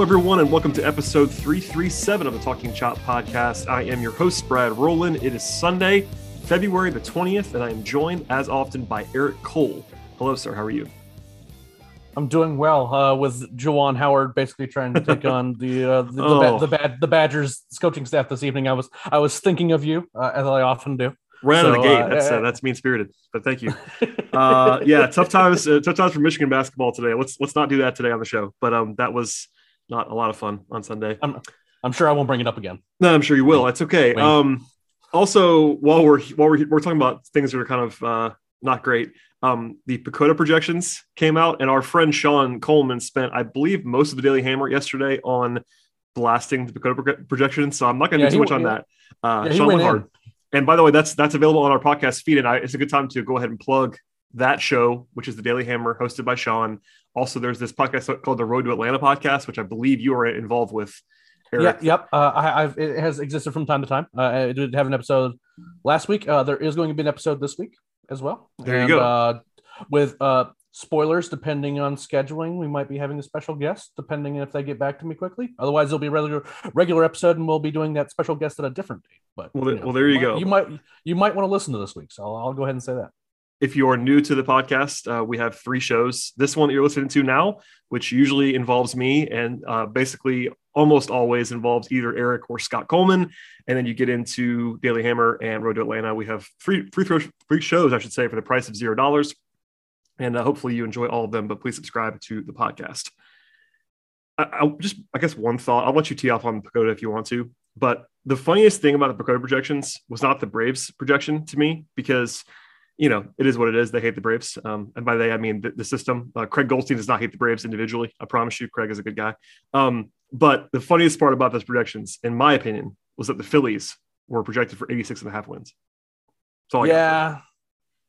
Hello, everyone, and welcome to episode 337 of the Talking Chop podcast. I am your host, Brad Rowland. It is Sunday, February the 20th, and I am joined, as often, by Eric Cole. Hello, sir. How are you? I'm doing well. Uh, with Juwan Howard basically trying to take on the uh, the, the, Oh. the, bad, the Badgers coaching staff this evening. I was I was thinking of you uh, as I often do. Right out of the So, gate. uh, that's uh, uh, that's mean spirited, but thank you. Uh, yeah, tough times. Uh, tough times for Michigan basketball today. Let's let's not do that today on the show. But um, that was not a lot of fun on Sunday. I'm sure I won't bring it up again. No, I'm sure you will. That's okay. Um, also, while we're while we're we're talking about things that are kind of uh, not great, um, the PECOTA projections came out, and our friend Sean Coleman spent, I believe, most of the Daily Hammer yesterday on blasting the PECOTA pro- projections. So I'm not going to Yeah, do too much on that. Uh, Yeah, Sean went went hard. And by the way, that's that's available on our podcast feed, and I, it's a good time to go ahead and plug that show, which is the Daily Hammer, hosted by Sean. Also, there's this podcast called the Road to Atlanta podcast, which I believe you are involved with. Eric. Yep, yep. Uh, I, I've it has existed from time to time. Uh, I did have an episode last week. Uh, there is going to be an episode this week as well. There you go. Uh, with uh, spoilers, depending on scheduling, we might be having a special guest, depending if they get back to me quickly. Otherwise, it'll be a regular regular episode, and we'll be doing that special guest at a different date. But Well, th- well, there you go. You might you might want to listen to this week, so I'll, I'll go ahead and say that. If you are new to the podcast, uh, we have three shows. This one that you're listening to now, which usually involves me and uh, basically almost always involves either Eric or Scott Coleman. And then you get into Daily Hammer and Road to Atlanta. We have free free, throw, free shows, I should say, for the price of zero dollars. And uh, hopefully you enjoy all of them, but please subscribe to the podcast. I, I'll just, I guess, one thought. I'll let you tee off on the PECOTA if you want to. But the funniest thing about the PECOTA projections was not the Braves projection to me because you know, it is what it is. They hate the Braves. Um, and by they, I mean the, the system. Uh, Craig Goldstein does not hate the Braves individually. I promise you, Craig is a good guy. Um, but the funniest part about those projections, in my opinion, was that the Phillies were projected for 86 and a half wins. That's all I got yeah,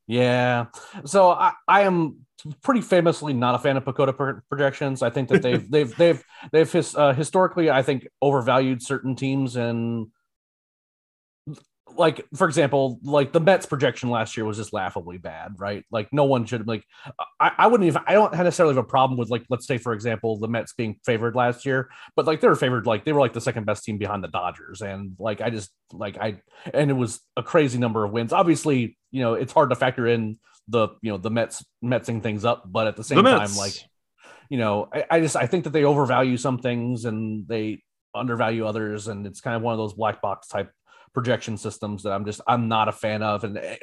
yeah. So I, I am pretty famously not a fan of PECOTA pro- projections. I think that they've they've they've they've his, uh, historically I think overvalued certain teams and like for example like the Mets projection last year was just laughably bad right? Like no one should like I, I wouldn't even I don't necessarily have a problem with like let's say for example the Mets being favored last year but like they were favored like they were like the second best team behind the Dodgers and like I just like I and it was a crazy number of wins. Obviously you know it's hard to factor in the you know the Mets Metsing things up but at the same The time like you know I, I just I think that they overvalue some things and they undervalue others and it's kind of one of those black box type projection systems that I'm just I'm not a fan of. And eh,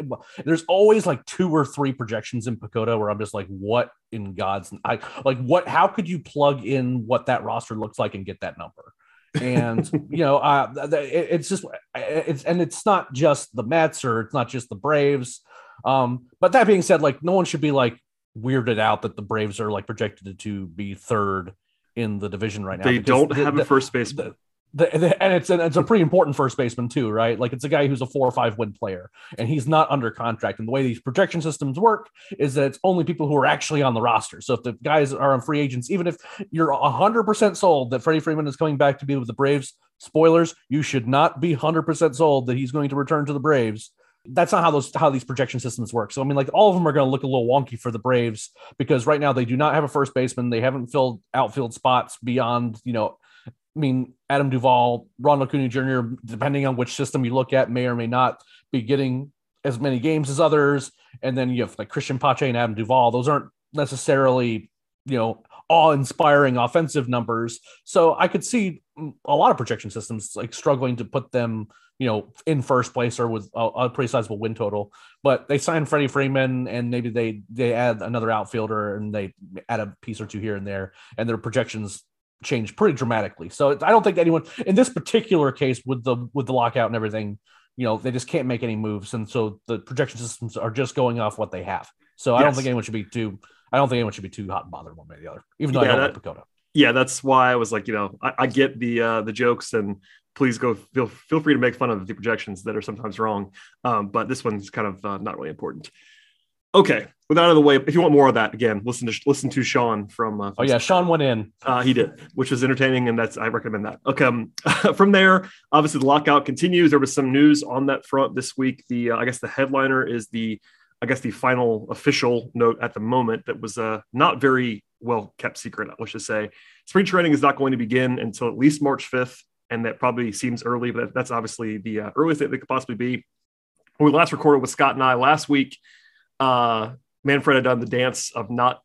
there's always like two or three projections in PECOTA where I'm just like what in God's I like what how could you plug in what that roster looks like and get that number? And you know uh th- th- it- it's just it's and it's not just the Mets or it's not just the Braves. Um but that being said like no one should be like weirded out that the Braves are like projected to be third in the division right now They don't have the- a first baseman. The, the, and it's it's a pretty important first baseman too, right? Like it's a guy who's a four or five win player, and he's not under contract. And the way these projection systems work is that it's only people who are actually on the roster. So if the guys are on free agents, even if you're hundred percent sold that Freddie Freeman is coming back to be with the Braves, spoilers, you should not be hundred percent sold that he's going to return to the Braves. That's not how those how these projection systems work. So I mean, like all of them are going to look a little wonky for the Braves because right now they do not have a first baseman. They haven't filled outfield spots beyond you know I mean, Adam Duvall, Ronald Acuna Jr., depending on which system you look at, may or may not be getting as many games as others. And then you have like Christian Pache and Adam Duvall. Those aren't necessarily, you know, awe-inspiring offensive numbers. So I could see a lot of projection systems like struggling to put them, you know, in first place or with a, a pretty sizable win total. But they signed Freddie Freeman, and maybe they they add another outfielder and they add a piece or two here and there, and their projections change pretty dramatically. So I don't think anyone in this particular case with the with the lockout and everything, you know, they just can't make any moves, and so the projection systems are just going off what they have. So I don't think anyone should be too. I don't think anyone should be too hot and bothered one way or the other, even though yeah, I don't that, like PECOTA. Yeah, that's why I was like, you know, I, I get the uh, the jokes and please go feel feel free to make fun of the projections that are sometimes wrong, um, but this one's kind of uh, not really important. Okay, with that out of the way, if you want more of that, again, listen to listen to Sean from. Uh, oh yeah, Sean went in. Uh, he did, which was entertaining, and that's I recommend that. Okay, um, from there, obviously the lockout continues. There was some news on that front this week. The uh, I guess the headliner is the I guess the final official note at the moment that was uh, not very well kept secret. Let's just say spring training is not going to begin until at least March fifth, and that probably seems early, but that's obviously the uh, earliest that it could possibly be. When we last recorded with Scott and I last week uh, Manfred had done the dance of not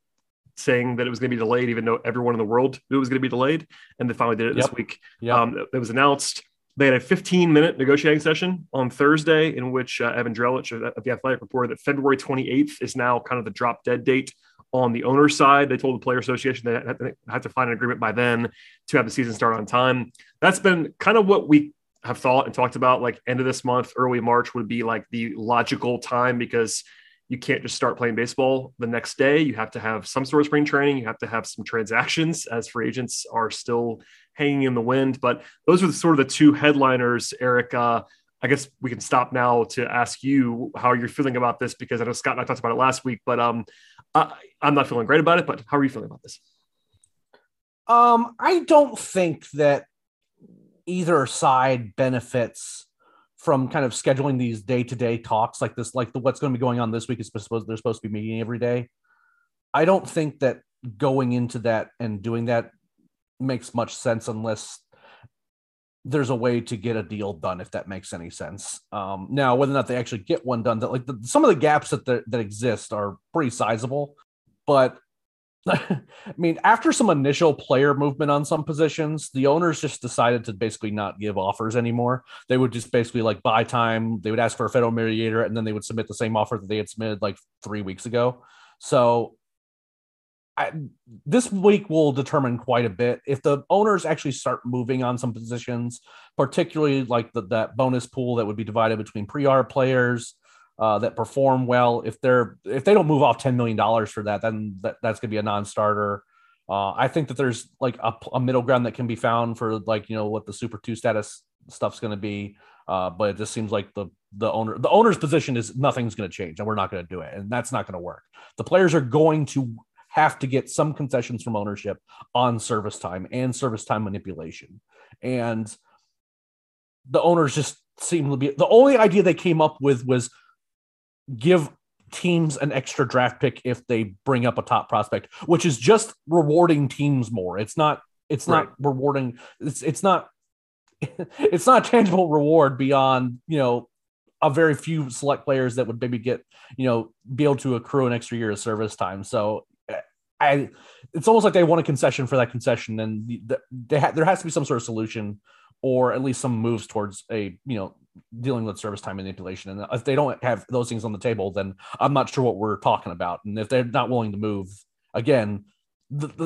saying that it was going to be delayed, even though everyone in the world knew it was going to be delayed, and they finally did it yep. this week. Yep. Um, it was announced. They had a 15 minute negotiating session on Thursday, in which uh, Evan Drellich of the Athletic reported that February 28th is now kind of the drop dead date on the owner's side. They told the Player Association they had to find an agreement by then to have the season start on time. That's been kind of what we have thought and talked about. Like end of this month, early March would be like the logical time because you can't just start playing baseball the next day. You have to have some sort of spring training. You have to have some transactions as free agents are still hanging in the wind. But those are the, sort of the two headliners, Eric. Uh, I guess we can stop now to ask you how you're feeling about this because I know Scott and I talked about it last week, but um, I, I'm not feeling great about it. But how are you feeling about this? Um, I don't think that either side benefits from kind of scheduling these day-to-day talks like this like the what's going to be going on this week is supposed they're supposed to be meeting every day. I don't think that going into that and doing that makes much sense unless there's a way to get a deal done if that makes any sense. Um, now whether or not they actually get one done that like the, some of the gaps that the, that exist are pretty sizable but I mean, after some initial player movement on some positions, the owners just decided to basically not give offers anymore. They would just basically like buy time. They would ask for a federal mediator, and then they would submit the same offer that they had submitted like three weeks ago. So I, this week will determine quite a bit if the owners actually start moving on some positions, particularly like the, that bonus pool that would be divided between pre-arb players uh, that perform well. If they're if they don't move off ten million dollars for that, then that, that's going to be a non-starter. Uh, I think that there's like a, a, middle ground that can be found for like you know what the Super Two status stuff's going to be. Uh, but it just seems like the the owner the owner's position is nothing's going to change, and we're not going to do it, and that's not going to work. The players are going to have to get some concessions from ownership on service time and service time manipulation, and the owners just seem to be the only idea they came up with was give teams an extra draft pick if they bring up a top prospect, which is just rewarding teams more. It's not it's right. not rewarding it's it's not it's not a tangible reward beyond, you know, a very few select players that would maybe get, you know, be able to accrue an extra year of service time. So I it's almost like they want a concession for that concession and the, they ha- there has to be some sort of solution or at least some moves towards a, you know, dealing with service time manipulation. And if they don't have those things on the table, then I'm not sure what we're talking about. And if they're not willing to move, again,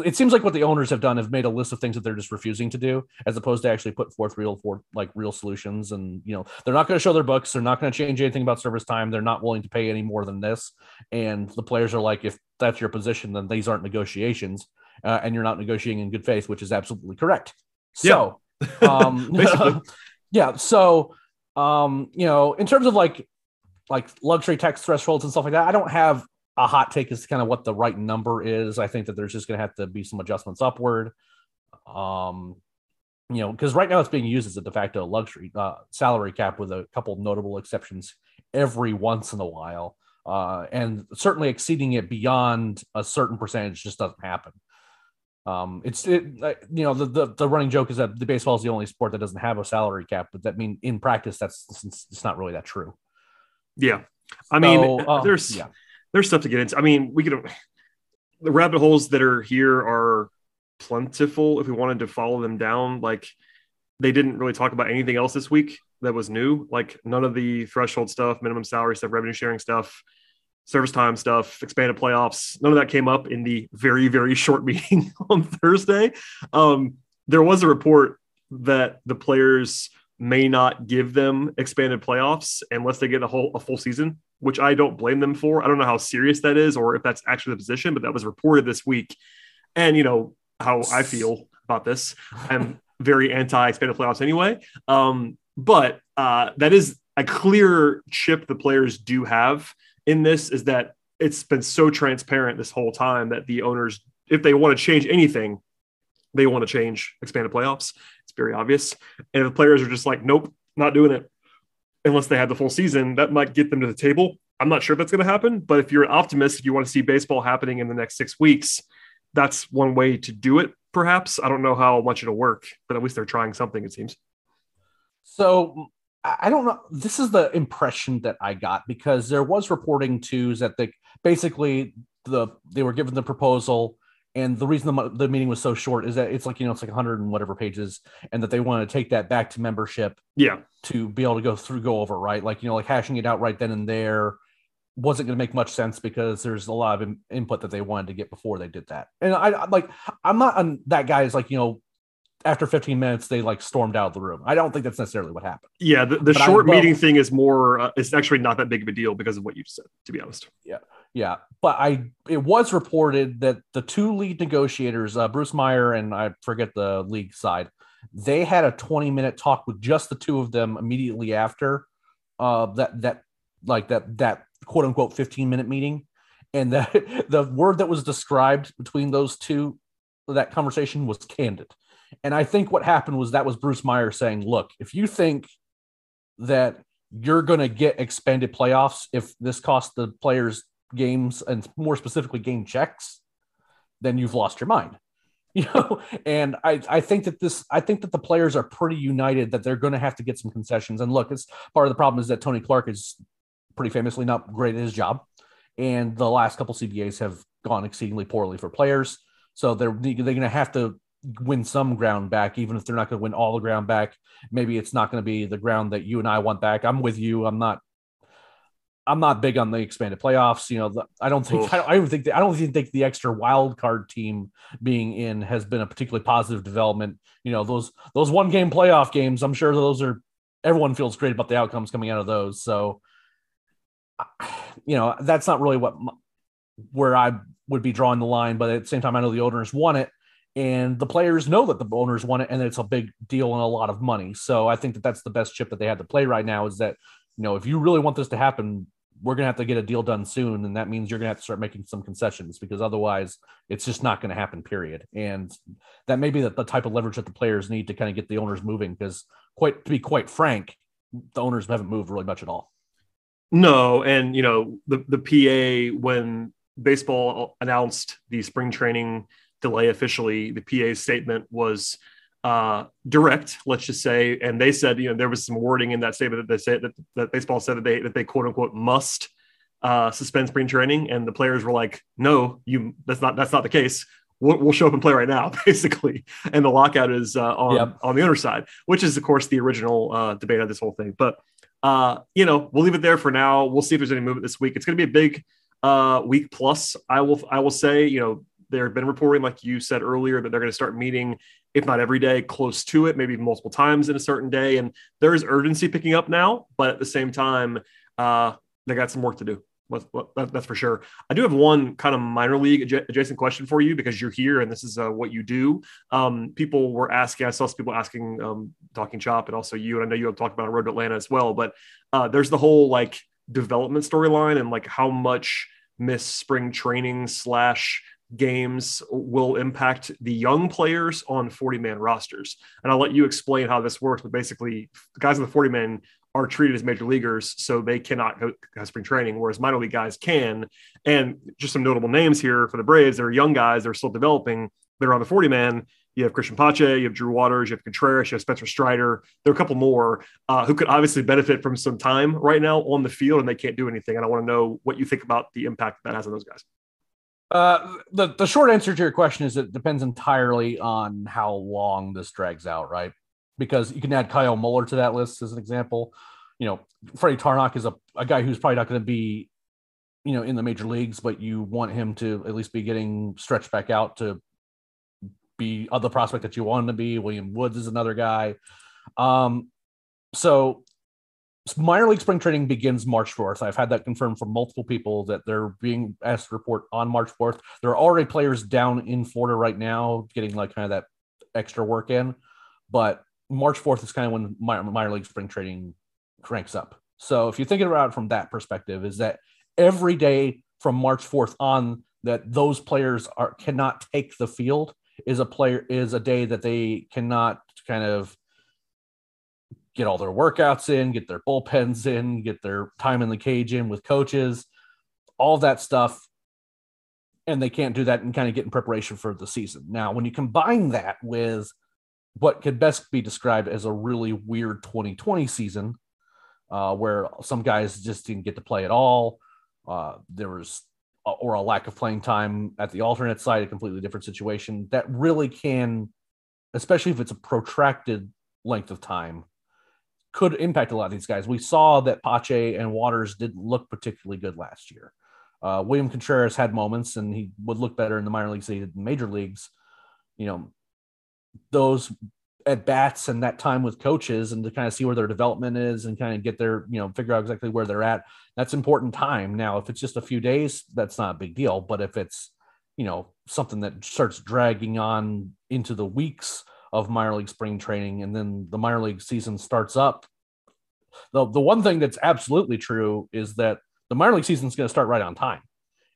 it seems like what the owners have done have made a list of things that they're just refusing to do, as opposed to actually put forth real for like real solutions. And you know, they're not going to show their books. They're not going to change anything about service time. They're not willing to pay any more than this. And the players are like, if that's your position, then these aren't negotiations, uh, and you're not negotiating in good faith, which is absolutely correct. So. Um, yeah. So um, you know, in terms of like like luxury tax thresholds and stuff like that, I don't have a hot take as to kind of what the right number is. I think that there's just going to have to be some adjustments upward. Um, you know, because right now it's being used as a de facto luxury uh, salary cap with a couple notable exceptions every once in a while. Uh, and certainly exceeding it beyond a certain percentage just doesn't happen. Um, it's it, you know the, the, the running joke is that the baseball is the only sport that doesn't have a salary cap, but that mean in practice that's it's not really that true. Yeah, I mean so, uh, there's yeah. there's stuff to get into. I mean we could the rabbit holes that are here are plentiful if we wanted to follow them down. Like they didn't really talk about anything else this week that was new. Like none of the threshold stuff, minimum salary stuff, revenue sharing stuff, service time stuff, expanded playoffs. None of that came up in the very, very short meeting on Thursday. Um, there was a report that the players may not give them expanded playoffs unless they get a whole a full season, which I don't blame them for. I don't know how serious that is or if that's actually the position, but that was reported this week. And you know how I feel about this. I'm very anti expanded playoffs anyway. Um, but uh, that is a clear chip the players do have in this is that it's been so transparent this whole time that the owners, if they want to change anything, they want to change expanded playoffs. It's very obvious. And if the players are just like, nope, not doing it unless they have the full season, that might get them to the table. I'm not sure if that's going to happen, but if you're an optimist, if you want to see baseball happening in the next six weeks, that's one way to do it, perhaps. I don't know how much it'll work, but at least they're trying something, it seems. So I don't know. This is the impression that I got because there was reporting too that they basically the they were given the proposal and the reason the, the meeting was so short is that it's like you know it's like 100 and whatever pages and that they want to take that back to membership yeah. to be able to go through go over right? Like you know like hashing it out right then and there wasn't going to make much sense because there's a lot of in, input that they wanted to get before they did that. And i I like i'm not on that guy is like you know after 15 minutes they like stormed out of the room. I don't think that's necessarily what happened. Yeah the, the short I, well, meeting thing is more uh, it's actually not that big of a deal because of what you said to be honest. Yeah yeah. But i it was reported that the two lead negotiators uh, bruce meyer and i forget the league side they had a 20 minute talk with just the two of them immediately after uh that that like that that quote unquote 15 minute meeting. And that the word that was described between those two that conversation was candid and I think what happened was that was Bruce Meyer saying, look, if you think that you're going to get expanded playoffs if this costs the players games and more specifically game checks, then you've lost your mind. You know, and I, I think that this I think that the players are pretty united that they're going to have to get some concessions. And look, it's part of the problem is that Tony Clark is pretty famously not great at his job. And the last couple CBAs have gone exceedingly poorly for players. So they're they're going to have to win some ground back, even if they're not going to win all the ground back. Maybe it's not going to be the ground that you and I want back. I'm with you. I'm not. I'm not big on the expanded playoffs. You know, the, I don't think I don't, I don't think the, I don't even think the extra wild card team being in has been a particularly positive development. You know, those those one game playoff games. I'm sure those are everyone feels great about the outcomes coming out of those. So, you know, that's not really what where I would be drawing the line. But at the same time, I know the owners want it and the players know that the owners want it and it's a big deal and a lot of money. So i think that that's the best chip that they have to play right now is that you know if you really want this to happen we're going to have to get a deal done soon and that means you're going to have to start making some concessions because otherwise it's just not going to happen period. And that may be the, the type of leverage that the players need to kind of get the owners moving because quite to be quite frank the owners haven't moved really much at all. No and you know the, the pa when baseball announced the spring training delay officially. The PA's statement was uh, direct, let's just say, and they said, you know, there was some wording in that statement that they said that, that baseball said that they that they quote unquote must uh, suspend spring training, and the players were like, no, you that's not that's not the case. We'll, we'll show up and play right now, basically. And the lockout is uh, on yep. on the other side, which is of course the original uh, debate of this whole thing. But uh, you know, we'll leave it there for now. We'll see if there's any movement this week. It's going to be a big uh, week plus. I will I will say, you know, They've been reporting, like you said earlier, that they're going to start meeting, if not every day, close to it, maybe multiple times in a certain day. And there is urgency picking up now, but at the same time, uh, they got some work to do. That's for sure. I do have one kind of minor league adjacent question for you because you're here and this is uh, what you do. Um, people were asking, I saw some people asking, um, talking chop, and also you, and I know you have talked about Road to Atlanta as well. But uh, there's the whole like development storyline and like how much miss spring training slash games will impact the young players on 40 man rosters. And I'll let you explain how this works. But basically, guys in the 40 man are treated as major leaguers, so they cannot go spring training, whereas minor league guys can. And just some notable names here for the Braves. They're young guys, they're still developing. They're on the 40 man. You have Christian Pache, you have Drew Waters, you have Contreras, you have Spencer Strider. There are a couple more uh, who could obviously benefit from some time right now on the field, and they can't do anything. And I want to know what you think about the impact that has on those guys. Uh, the the short answer to your question is it depends entirely on how long this drags out, right? Because you can add Kyle Muller to that list as an example. You know, Freddy Tarnok is a, a guy who's probably not going to be, you know, in the major leagues, but you want him to at least be getting stretched back out to be other prospect that you want him to be. William Woods is another guy. Um, so minor league spring training begins March 4th. I've had that confirmed from multiple people that they're being asked to report on March 4th. There are already players down in Florida right now getting like kind of that extra work in, but March 4th is kind of when minor, minor league spring training cranks up. So if you're thinking about it from that perspective, is that every day from March 4th on that those players are cannot take the field is a player is a day that they cannot kind of get all their workouts in, get their bullpens in, get their time in the cage in with coaches, all that stuff. And they can't do that and kind of get in preparation for the season. Now, when you combine that with what could best be described as a really weird 2020 season, uh, where some guys just didn't get to play at all, uh, there was or a lack of playing time at the alternate side, a completely different situation that really can, especially if it's a protracted length of time, could impact a lot of these guys. We saw that Pache and Waters didn't look particularly good last year. Uh, William Contreras had moments and he would look better in the minor leagues than he did in major leagues. You know, those at bats and that time with coaches and to kind of see where their development is and kind of get their, you know, figure out exactly where they're at. That's important time. Now, if it's just a few days, that's not a big deal. But if it's, you know, something that starts dragging on into the weeks, of minor league spring training and then the minor league season starts up. The, the one thing that's absolutely true is that the minor league season is going to start right on time.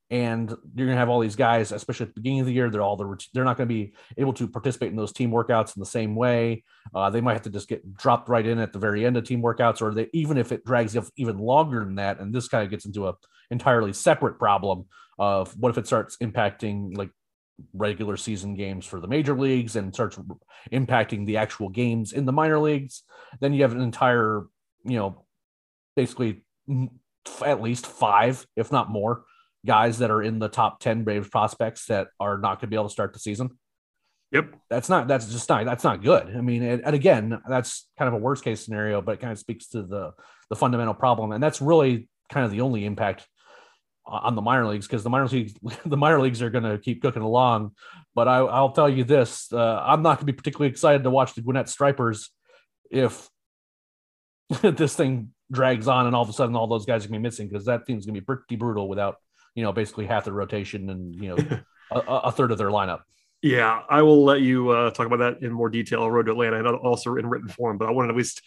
And you're going to have all these guys especially at the beginning of the year they're all the, they're not going to be able to participate in those team workouts in the same way. Uh, they might have to just get dropped right in at the very end of team workouts or they, even if it drags even longer than that and this kind of gets into a entirely separate problem of what if it starts impacting like regular season games for the major leagues and starts impacting the actual games in the minor leagues, then you have an entire, you know, basically at least five, if not more, guys that are in the top 10 Braves prospects that are not going to be able to start the season. Yep. That's not, that's just not, that's not good. I mean, and, and again, that's kind of a worst case scenario, but it kind of speaks to the, the fundamental problem. And that's really kind of the only impact on the minor leagues because the minor leagues the minor leagues are going to keep cooking along. But I, will tell you this: uh, I'm not going to be particularly excited to watch the Gwinnett Stripers if this thing drags on and all of a sudden all those guys are going to be missing because that team's going to be pretty brutal without you know basically half the rotation and you know a, a, third of their lineup. Yeah, I will let you uh, talk about that in more detail. Road to Atlanta and also in written form, but I wanted to at least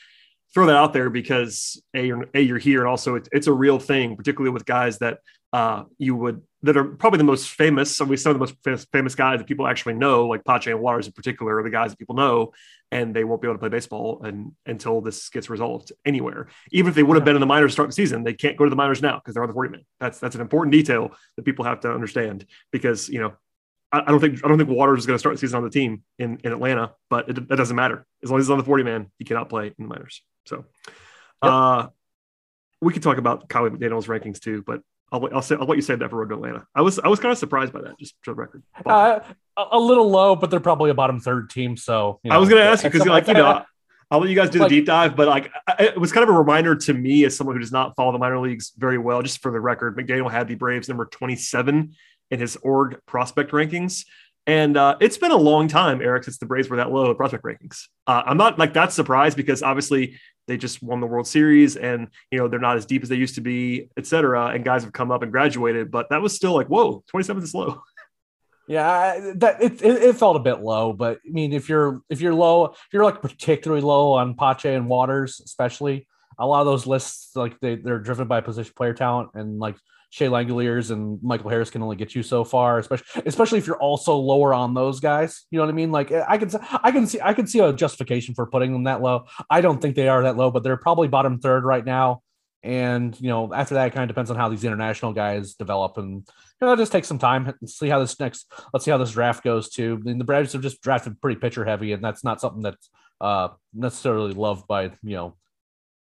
throw that out there because a you're, a, you're here and also it, it's a real thing, particularly with guys that uh, you would that are probably the most famous. Some of the most famous, famous guys that people actually know, like Pache and Waters in particular, are the guys that people know, and they won't be able to play baseball and, until this gets resolved anywhere. Even if they would have been in the minors start the season, they can't go to the minors now because they're on the 40 man. That's that's an important detail that people have to understand because you know I, I don't think I don't think Waters is going to start the season on the team in, in Atlanta, but it, it doesn't matter as long as he's on the 40 man, he cannot play in the minors. So, yep. uh, we could talk about Kiley McDaniel's rankings too, but I'll, I'll, say, I'll let you say that for Road to Atlanta. I was I was kind of surprised by that, just for the record. Uh, a little low, but they're probably a bottom third team. So you know, I was going to ask you because like you know. I'll let you guys do the like, deep dive, but like it was kind of a reminder to me as someone who does not follow the minor leagues very well. Just for the record, McDaniel had the Braves number 27 in his org prospect rankings. And uh, it's been a long time, Eric, since the Braves were that low in prospect rankings. Uh, I'm not like that surprised because obviously they just won the World Series and you know they're not as deep as they used to be, et cetera. And guys have come up and graduated, but that was still like, whoa, 27th is low. Yeah, that it, it, it, felt a bit low, but I mean, if you're if you're low, if you're like particularly low on Pache and Waters, especially a lot of those lists, like they they're driven by position player talent, and like Shea Langeliers and Michael Harris can only get you so far, especially especially if you're also lower on those guys. You know what I mean? Like I can I can see I can see a justification for putting them that low. I don't think they are that low, but they're probably bottom third right now. And you know, after that, it kind of depends on how these international guys develop, and you know, just take some time and see how this next. Let's see how this draft goes too. I mean, the Braves have just drafted pretty pitcher heavy, and that's not something that's uh, necessarily loved by you know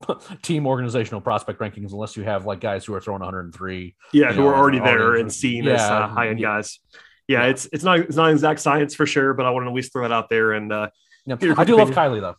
team organizational prospect rankings unless you have like guys who are throwing 103. Yeah, who know, are already there and seen as uh, high end yeah. guys. Yeah, Yeah. it's it's not it's not exact science for sure, but I want to at least throw it out there. And uh, Yeah. I do love? Kiley though.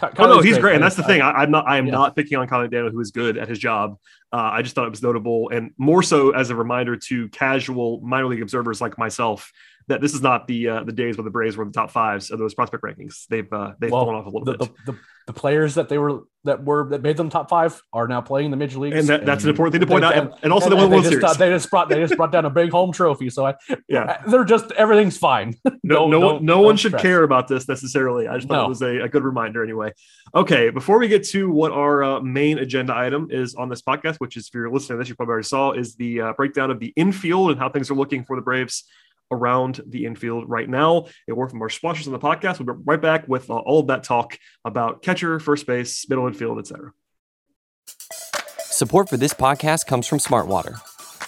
Ky- oh no, he's great, and that's the thing. I, I'm not I am yeah. not picking on Colin Daniel, who is good at his job. Uh, I just thought it was notable, and more so as a reminder to casual minor league observers like myself that this is not the uh, the days where the Braves were in the top fives of those prospect rankings. They've uh, they've Well, fallen off a little the, bit. the, the, the players that they were that were that made them top five are now playing in the major leagues, and that, that's an important thing to point they- out. And, and also, and- the World just, Series. they just brought they just brought down a big home trophy. So I, yeah, they're just everything's fine. no, Don't- no one, no one should stress. care about this necessarily. I just thought No. it was a, a good reminder anyway. Okay, before we get to what our uh, main agenda item is on this podcast, which is if you're listening to this, you probably already saw, is the uh, breakdown of the infield and how things are looking for the Braves around the infield right now. A word from our sponsors on the podcast. We'll be right back with uh, all of that talk about catcher, first base, middle infield, etc. Support for this podcast comes from Smartwater.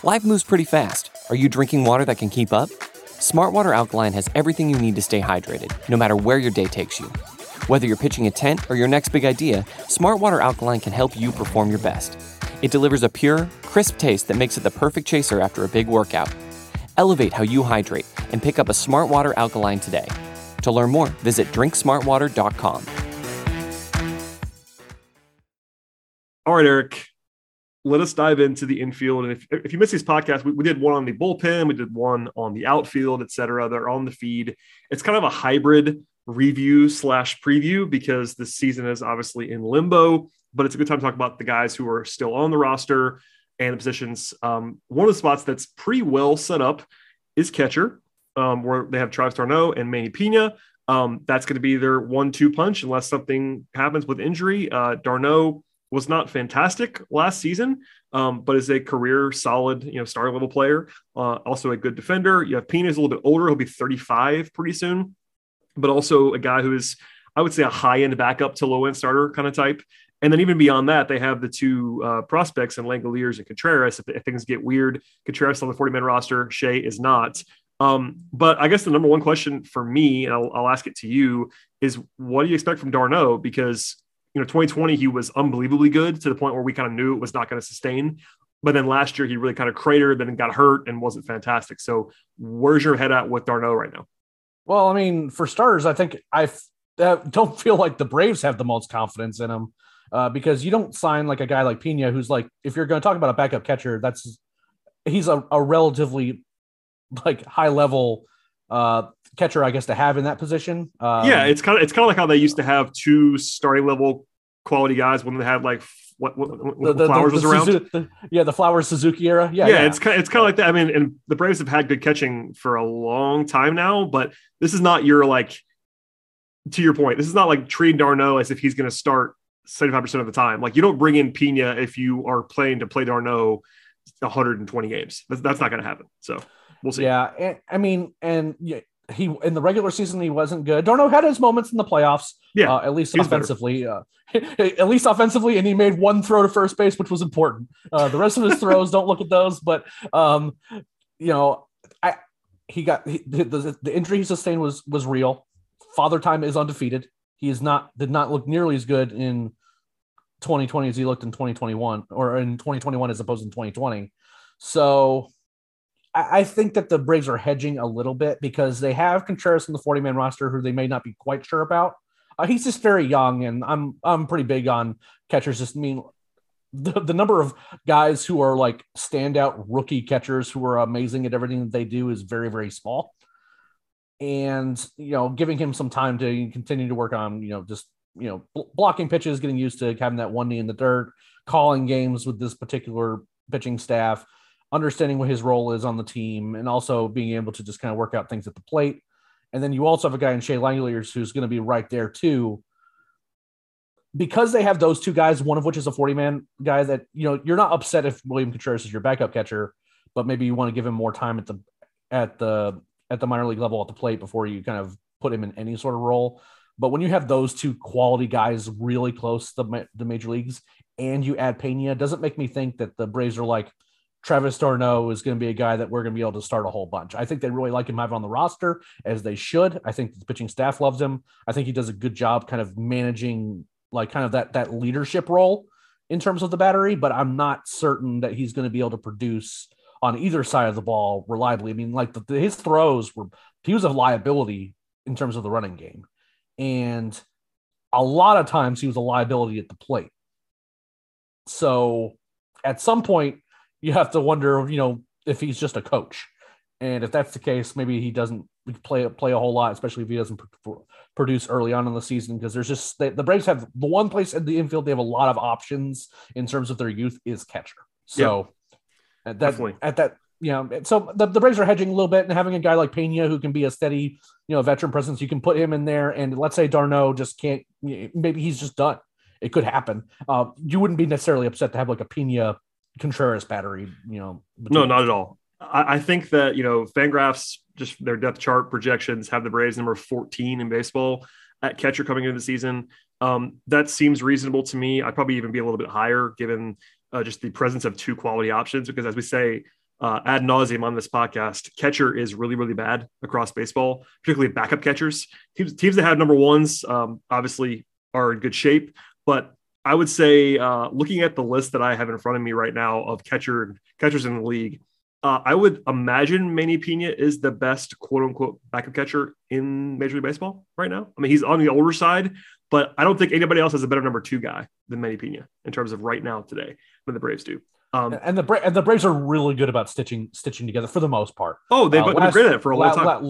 Life moves pretty fast. Are you drinking water that can keep up? Smartwater Alkaline has everything you need to stay hydrated, no matter where your day takes you. Whether you're pitching a tent or your next big idea, Smartwater Alkaline can help you perform your best. It delivers a pure, crisp taste that makes it the perfect chaser after a big workout. Elevate how you hydrate and pick up a Smart Water Alkaline today. To learn more, visit drinksmartwater.com. All right, Eric, let us dive into the infield. And if, if you missed these podcasts, we, we did one on the bullpen, we did one on the outfield, et cetera. They're on the feed. It's kind of a hybrid review slash preview because the season is obviously in limbo, but it's a good time to talk about the guys who are still on the roster and the positions. Um, one of the spots that's pretty well set up is catcher, um, where they have Travis d'Arnaud and Manny Pina. Um, that's going to be their one-two punch unless something happens with injury. Uh, d'Arnaud was not fantastic last season, um, but is a career solid, you know, star level player. Uh, also a good defender. You have Pina is a little bit older; he'll be 35 pretty soon, but also a guy who is, I would say, a high end backup to low end starter kind of type. And then even beyond that, they have the two uh, prospects and Langeliers and Contreras. If, if things get weird, Contreras on the 40 man roster, Shea is not. Um, but I guess the number one question for me, and I'll, I'll ask it to you, is what do you expect from d'Arnaud? Because you know, 2020 he was unbelievably good to the point where we kind of knew it was not going to sustain. But then last year he really kind of cratered, then got hurt and wasn't fantastic. So where's your head at with d'Arnaud right now? Well, I mean, for starters, I think I don't feel like the Braves have the most confidence in him uh, because you don't sign like a guy like Pena, who's like, if you're going to talk about a backup catcher, that's he's a, a relatively like high level uh, catcher, I guess, to have in that position. Um, yeah, it's kind of it's kind of like how they used to have two starting level quality guys when they had like what, what, what the, the, Flowers the, was around. Suzu- the- yeah, the Flowers Suzuki era. Yeah, yeah, yeah, it's kind it's kind of like that. I mean, and the Braves have had good catching for a long time now, but this is not your like. To your point, this is not like treating d'Arnaud as if he's going to start seventy five percent of the time. Like you don't bring in Pena if you are playing to play d'Arnaud one hundred and twenty games. That's, that's not going to happen. So we'll see. Yeah, and, I mean, and he in the regular season he wasn't good. d'Arnaud had his moments in the playoffs. Yeah, uh, at least he was better. offensively. Uh, at least offensively, and he made one throw to first base, which was important. Uh, the rest of his throws, don't look at those. But um, you know, I he got he, the, the injury he sustained was was real. Father Time is undefeated. He is not did not look nearly as good in 2020 as he looked in 2021 or in 2021 as opposed to 2020. So I, think that the Braves are hedging a little bit because they have Contreras in the 40 man roster who they may not be quite sure about. Uh, he's just very young, and I'm I'm pretty big on catchers. Just I mean the, the number of guys who are like standout rookie catchers who are amazing at everything that they do is very very small. And you know, giving him some time to continue to work on you know just you know bl- blocking pitches, getting used to having that one knee in the dirt, calling games with this particular pitching staff, understanding what his role is on the team, and also being able to just kind of work out things at the plate. And then you also have a guy in Shea Langeliers who's going to be right there too. Because they have those two guys, one of which is a 40 man guy that, you know, you're not upset if William Contreras is your backup catcher, but maybe you want to give him more time at the, at the, at the minor league level at the plate before you kind of put him in any sort of role. But when you have those two quality guys really close to the, the major leagues and you add Pena, doesn't make me think that the Braves are like, Travis d'Arnaud is going to be a guy that we're going to be able to start a whole bunch. I think they really like him having on the roster as they should. I think the pitching staff loves him. I think he does a good job kind of managing like kind of that that leadership role in terms of the battery, but I'm not certain that he's going to be able to produce on either side of the ball reliably. I mean, like the, his throws were he was a liability in terms of the running game, and a lot of times he was a liability at the plate. So at some point, you have to wonder, you know, if he's just a coach, and if that's the case, maybe he doesn't play play a whole lot, especially if he doesn't pr- produce early on in the season. Because there's just they, the Braves have the one place in the infield they have a lot of options in terms of their youth is catcher. So at that Definitely. at that you know, so the, the Braves are hedging a little bit and having a guy like Pena who can be a steady, you know, veteran presence. You can put him in there, and let's say d'Arnaud just can't. Maybe he's just done. It could happen. Uh, you wouldn't be necessarily upset to have like a Pena Contreras battery, you know. No, not at all. I, I think that you know Fangraphs just their depth chart projections have the Braves number 14 in baseball at catcher coming into the season. Um, that seems reasonable to me. I'd probably even be a little bit higher given uh, just the presence of two quality options. Because as we say uh, ad nauseum on this podcast, catcher is really, really bad across baseball, particularly backup catchers. Teams, teams that have number ones um, obviously are in good shape, but I would say, uh, looking at the list that I have in front of me right now of catcher catchers in the league, uh, I would imagine Manny Pena is the best quote unquote backup catcher in Major League Baseball right now. I mean, he's on the older side, but I don't think anybody else has a better number two guy than Manny Pena in terms of right now today than the Braves do. Um, and the Bra- and the Braves are really good about stitching stitching together for the most part. Oh, they've uh, been great at it for a long time.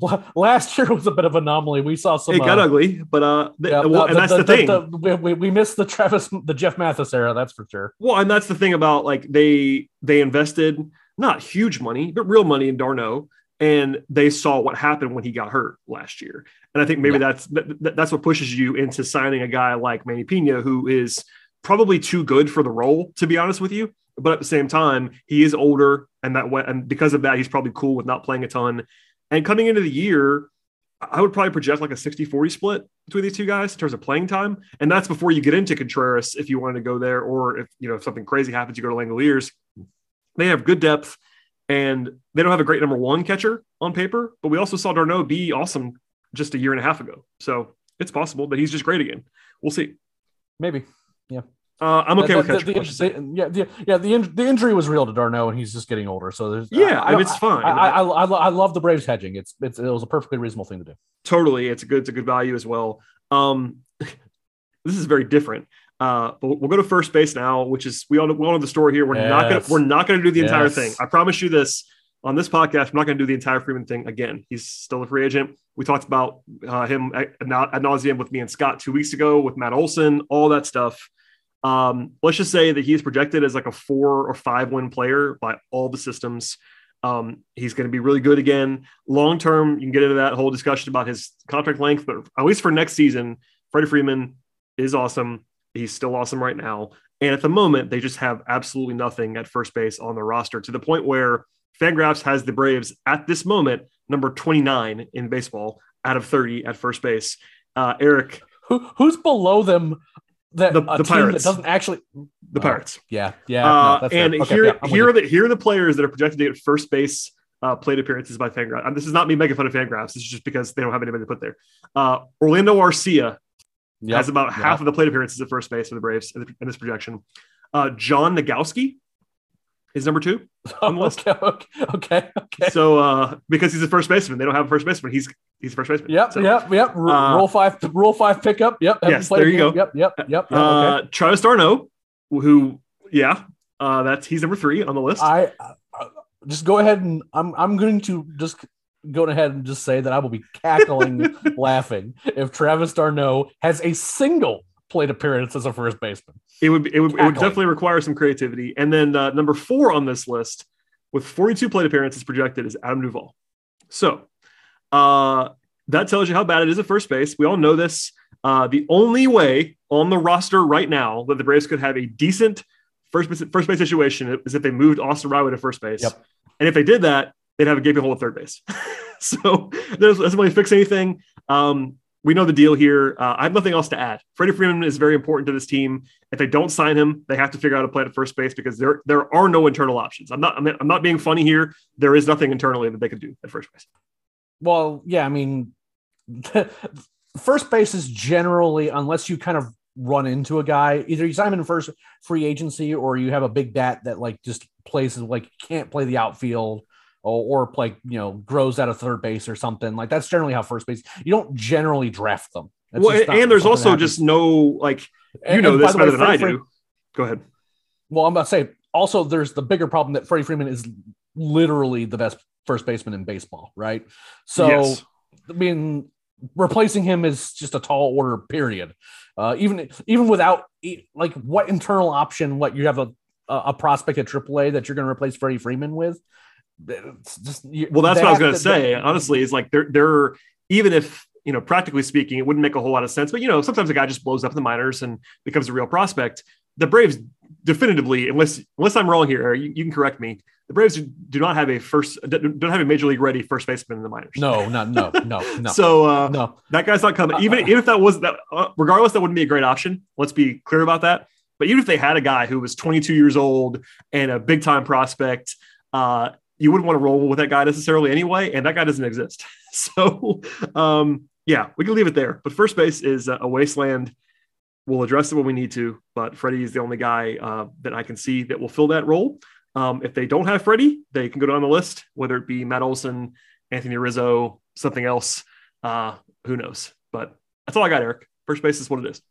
La, last year was a bit of anomaly. We saw some. It got uh, ugly, but uh, yeah, well, and that's the, the thing. The, we, we missed the Travis, the Jeff Mathis era. That's for sure. Well, and that's the thing about like they they invested not huge money, but real money in d'Arnaud. And they saw what happened when he got hurt last year. And I think maybe yeah. that's that, that's what pushes you into signing a guy like Manny Pena, who is probably too good for the role, to be honest with you. But at the same time, he is older, and that way, and because of that, he's probably cool with not playing a ton. And coming into the year, I would probably project like a 60 40 split between these two guys in terms of playing time. And that's before you get into Contreras if you wanted to go there, or if you know if something crazy happens, you go to Langeliers. They have good depth and they don't have a great number one catcher on paper, but we also saw d'Arnaud be awesome just a year and a half ago. So it's possible that he's just great again. We'll see. Maybe. Yeah. Uh, I'm okay the, with catcher. The, the, yeah, the, yeah. The, in, the injury was real to d'Arnaud, and he's just getting older. So there's yeah, I, I mean, it's fine. I, I, I, I, love the Braves hedging. It's, it's it was a perfectly reasonable thing to do. Totally, it's a good it's a good value as well. Um, this is very different. Uh, but we'll go to first base now, which is we all, we all know the story here. We're yes. not gonna we're not gonna do the yes. entire thing. I promise you this on this podcast. We're not gonna do the entire Freeman thing again. He's still a free agent. We talked about uh, him ad, ad nauseum with me and Scott two weeks ago with Matt Olson, all that stuff. Um, let's just say that he's projected as like a four or five win player by all the systems. Um, he's going to be really good again. Long term, you can get into that whole discussion about his contract length, but at least for next season, Freddie Freeman is awesome. He's still awesome right now. And at the moment, they just have absolutely nothing at first base on the roster to the point where Fangraphs has the Braves at this moment number 29 in baseball out of 30 at first base. Uh, Eric, Who, who's below them? That the, the Pirates that doesn't actually the Pirates. yeah, yeah. Uh, no, and okay, here, yeah, here are the here are the players that are projected to get first base uh, plate appearances by Fangraphs. And this is not me making fun of Fangraphs. This is just because they don't have anybody to put there. Uh, Orlando Arcia Yep. Has about yep. half of the plate appearances at first base for the Braves in, the, in this projection. Uh, John Nogowski is number two on the list. okay, okay, okay. So uh, because he's a first baseman, they don't have a first baseman. He's he's a first baseman. Yep, so, yep, yep. R- uh, rule five, rule five pickup. Yep. Yes, there you go. Yep, yep, yep. yep uh, okay. Travis d'Arnaud, who, yeah, uh, that's he's number three on the list. I uh, just go ahead and I'm I'm going to just go ahead and just say that I will be cackling laughing if Travis d'Arnaud has a single plate appearance as a first baseman. It would it would, it would definitely require some creativity. And then uh, number four on this list with 42 plate appearances projected is Adam Duvall. So uh, that tells you how bad it is at first base. We all know this. Uh, the only way on the roster right now that the Braves could have a decent first base, first base situation is if they moved Austin Riley to first base. Yep. And if they did that, they'd have a gaping hole at third base. so there's doesn't really fix anything. Um, we know the deal here. Uh, I have nothing else to add. Freddie Freeman is very important to this team. If they don't sign him, they have to figure out a play at first base because there there are no internal options. I'm not I'm not being funny here. There is nothing internally that they could do at first base. Well, yeah, I mean, first base is generally unless you kind of run into a guy. Either you sign him in first free agency, or you have a big bat that like just plays like can't play the outfield. Or, or like you know grows out of third base or something like that's generally how first base you don't generally draft them That's well, and there's also just no like you And- know and this the way, better than I Freddie do. Go ahead. Well, I'm about to say also there's the bigger problem that Freddie Freeman is literally the best first baseman in baseball, right? So Yes. I mean, replacing him is just a tall order. Period. Uh, even even without like what internal option, what you have a a a prospect at AAA that you're going to replace Freddie Freeman with. It's just Well, that's what I was going to to- say. Honestly, is like they're they're even if you know practically speaking, it wouldn't make a whole lot of sense. But you know, sometimes a guy just blows up in the minors and becomes a real prospect. The Braves definitively, unless unless I'm wrong here, you, you can correct me. The Braves do not have a first don't have a major league ready first baseman in the minors. No, not no, no, no, So uh, no. that guy's not coming. Even uh, even if that was that, uh, regardless, that wouldn't be a great option. Let's be clear about that. But even if they had a guy who was 22 years old and a big time prospect, uh, you wouldn't want to roll with that guy necessarily anyway. And that guy doesn't exist. So um, yeah, we can leave it there. But first base is a wasteland. We'll address it when we need to. But Freddie is the only guy uh, that I can see that will fill that role. Um, if they don't have Freddie, they can go down the list, whether it be Matt Olson, Anthony Rizzo, something else. Uh, who knows? But that's all I got, Eric. First base is what it is.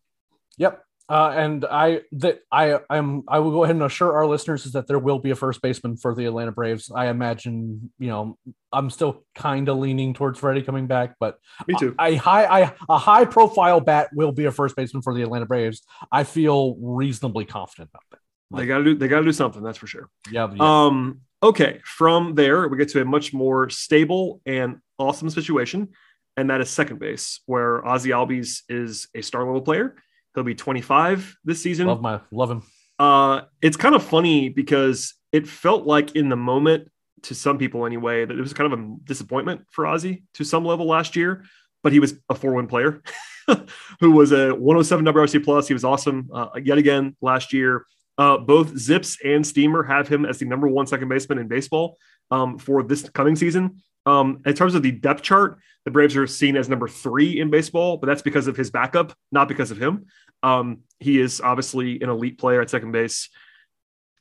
Yep. Uh, and I that I I'm I will go ahead and assure our listeners is that there will be a first baseman for the Atlanta Braves. I imagine you know I'm still kind of leaning towards Freddie coming back, but Me too. a high I, a high profile bat will be a first baseman for the Atlanta Braves. I feel reasonably confident about that. They got to do. They got to do something. That's for sure. Yeah, yeah. Um, okay. From there, we get to a much more stable and awesome situation, and that is second base, where Ozzie Albies is a star level player. He'll be 25 this season. love my love him. Uh, it's kind of funny because it felt like in the moment to some people anyway that it was kind of a disappointment for Ozzie to some level last year, but he was a four win player who was a 107 WRC plus. He was awesome uh, yet again last year. Uh, both Zips and Steamer have him as the number one second baseman in baseball um, for this coming season. Um, in terms of the depth chart, the Braves are seen as number three in baseball, but that's because of his backup, not because of him. Um, he is obviously an elite player at second base.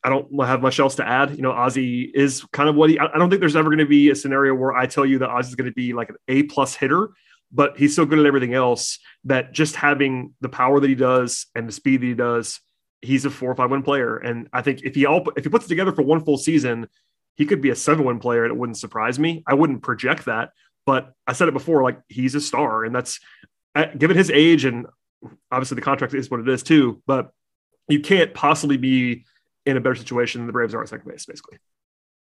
I don't have much else to add. You know, Ozzie is kind of what he. I don't think there's ever going to be a scenario where I tell you that Ozzie is going to be like an A plus hitter, but he's so good at everything else that just having the power that he does and the speed that he does, he's a four or five win player. And I think if he all if he puts it together for one full season, he could be a seven win player, and it wouldn't surprise me. I wouldn't project that, but I said it before, like he's a star, and that's uh, given his age and obviously the contract is what it is too. But you can't possibly be in a better situation than the Braves are at second base, basically.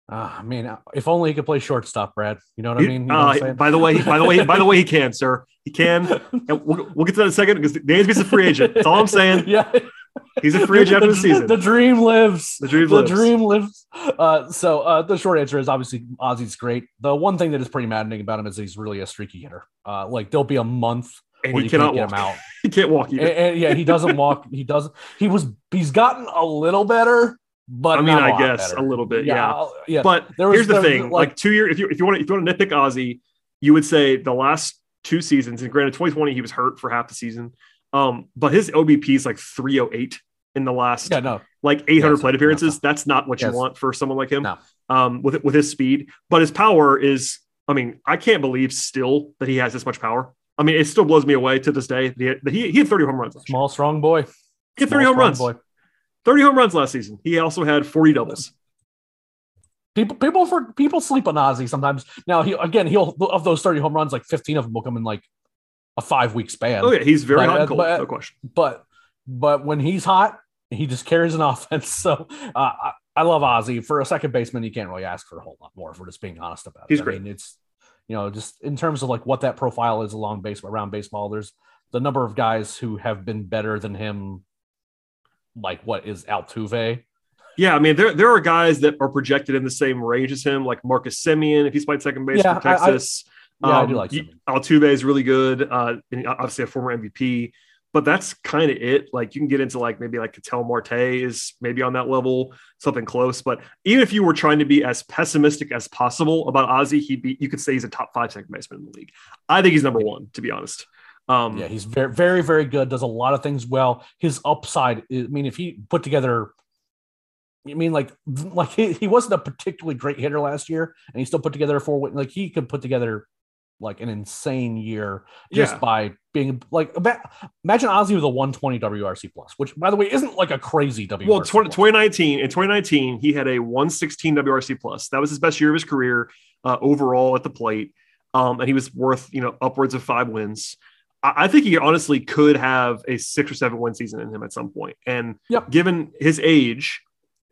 Ah, I mean, if only he could play shortstop, Brad. You know what I mean? You know uh, what by the way, by the way, by the way, he can, sir. He can. And we'll, we'll get to that in a second because Dansby's a free agent. That's all I'm saying. yeah, He's a free agent after the season. The dream lives. The dream the lives. dream lives. Uh, so uh, the short answer is obviously Ozzie's great. The one thing that is pretty maddening about him is he's really a streaky hitter. Uh, like there'll be a month and where he you cannot can't get walk. him out. He can't walk and, either. and, yeah, he doesn't walk. He doesn't. He was. He's gotten a little better, but I mean, I guess better. a little bit, yeah. I'll- yeah. But There was- here's the there was, thing: like, like- two year, if you if you want to if you want to nitpick Ozzie, you would say the last two seasons. And granted, 2020 he was hurt for half the season. Um, but his OBP is like 308 in the last yeah, no, like 800 Yes, plate no, appearances. That's not what you want for someone like him. No. Um, with with his speed, but his power is. I mean, I can't believe still that he has this much power. I mean, it still blows me away to this day. He that he, he had 30 home runs. small, strong boy. He had Small, 30 home runs. Boy. 30 home runs last season. He also had 40 doubles. People, people for people sleep on Ozzie sometimes. Now he again he'll of those thirty home runs, like fifteen of them will come in like a five week span. Oh yeah, he's very hot uh, and cold, but- no question. but but when he's hot, he just carries an offense. So uh, I, I love Ozzie. For a second baseman, you can't really ask for a whole lot more. If we're just being honest about it, He's I great. mean, it's you know just in terms of like what that profile is along base around baseball. There's the number of guys who have been better than him. Like what is Altuve? Yeah, I mean, there there are guys that are projected in the same range as him, like Marcus Semien, if he's played second base Yeah, for I- I- Yeah, I do Um, like Semien. Altuve is really good, uh, and obviously a former MVP. But that's kind of it. Like you can get into like maybe like Ketel Marte is maybe on that level, something close. But even if you were trying to be as pessimistic as possible about Ozzie, he'd be. You could say he's a top five second baseman in the league. I think he's number one, to be honest. Um, Yeah, he's very, very, very good. Does a lot of things well. His upside, I mean, if he put together, I mean, like, like he, he wasn't a particularly great hitter last year, and he still put together a four. Like he could put together like an insane year just Yeah. by being like. Imagine Ozzie with a 120 WRC plus, which by the way isn't like a crazy WRC. Well, 20, 2019 in 2019, he had a 116 WRC plus. That was his best year of his career uh, overall at the plate, um, and he was worth you know upwards of five wins. I, I think he honestly could have a six or seven win season in him at some point. And Yep. given his age,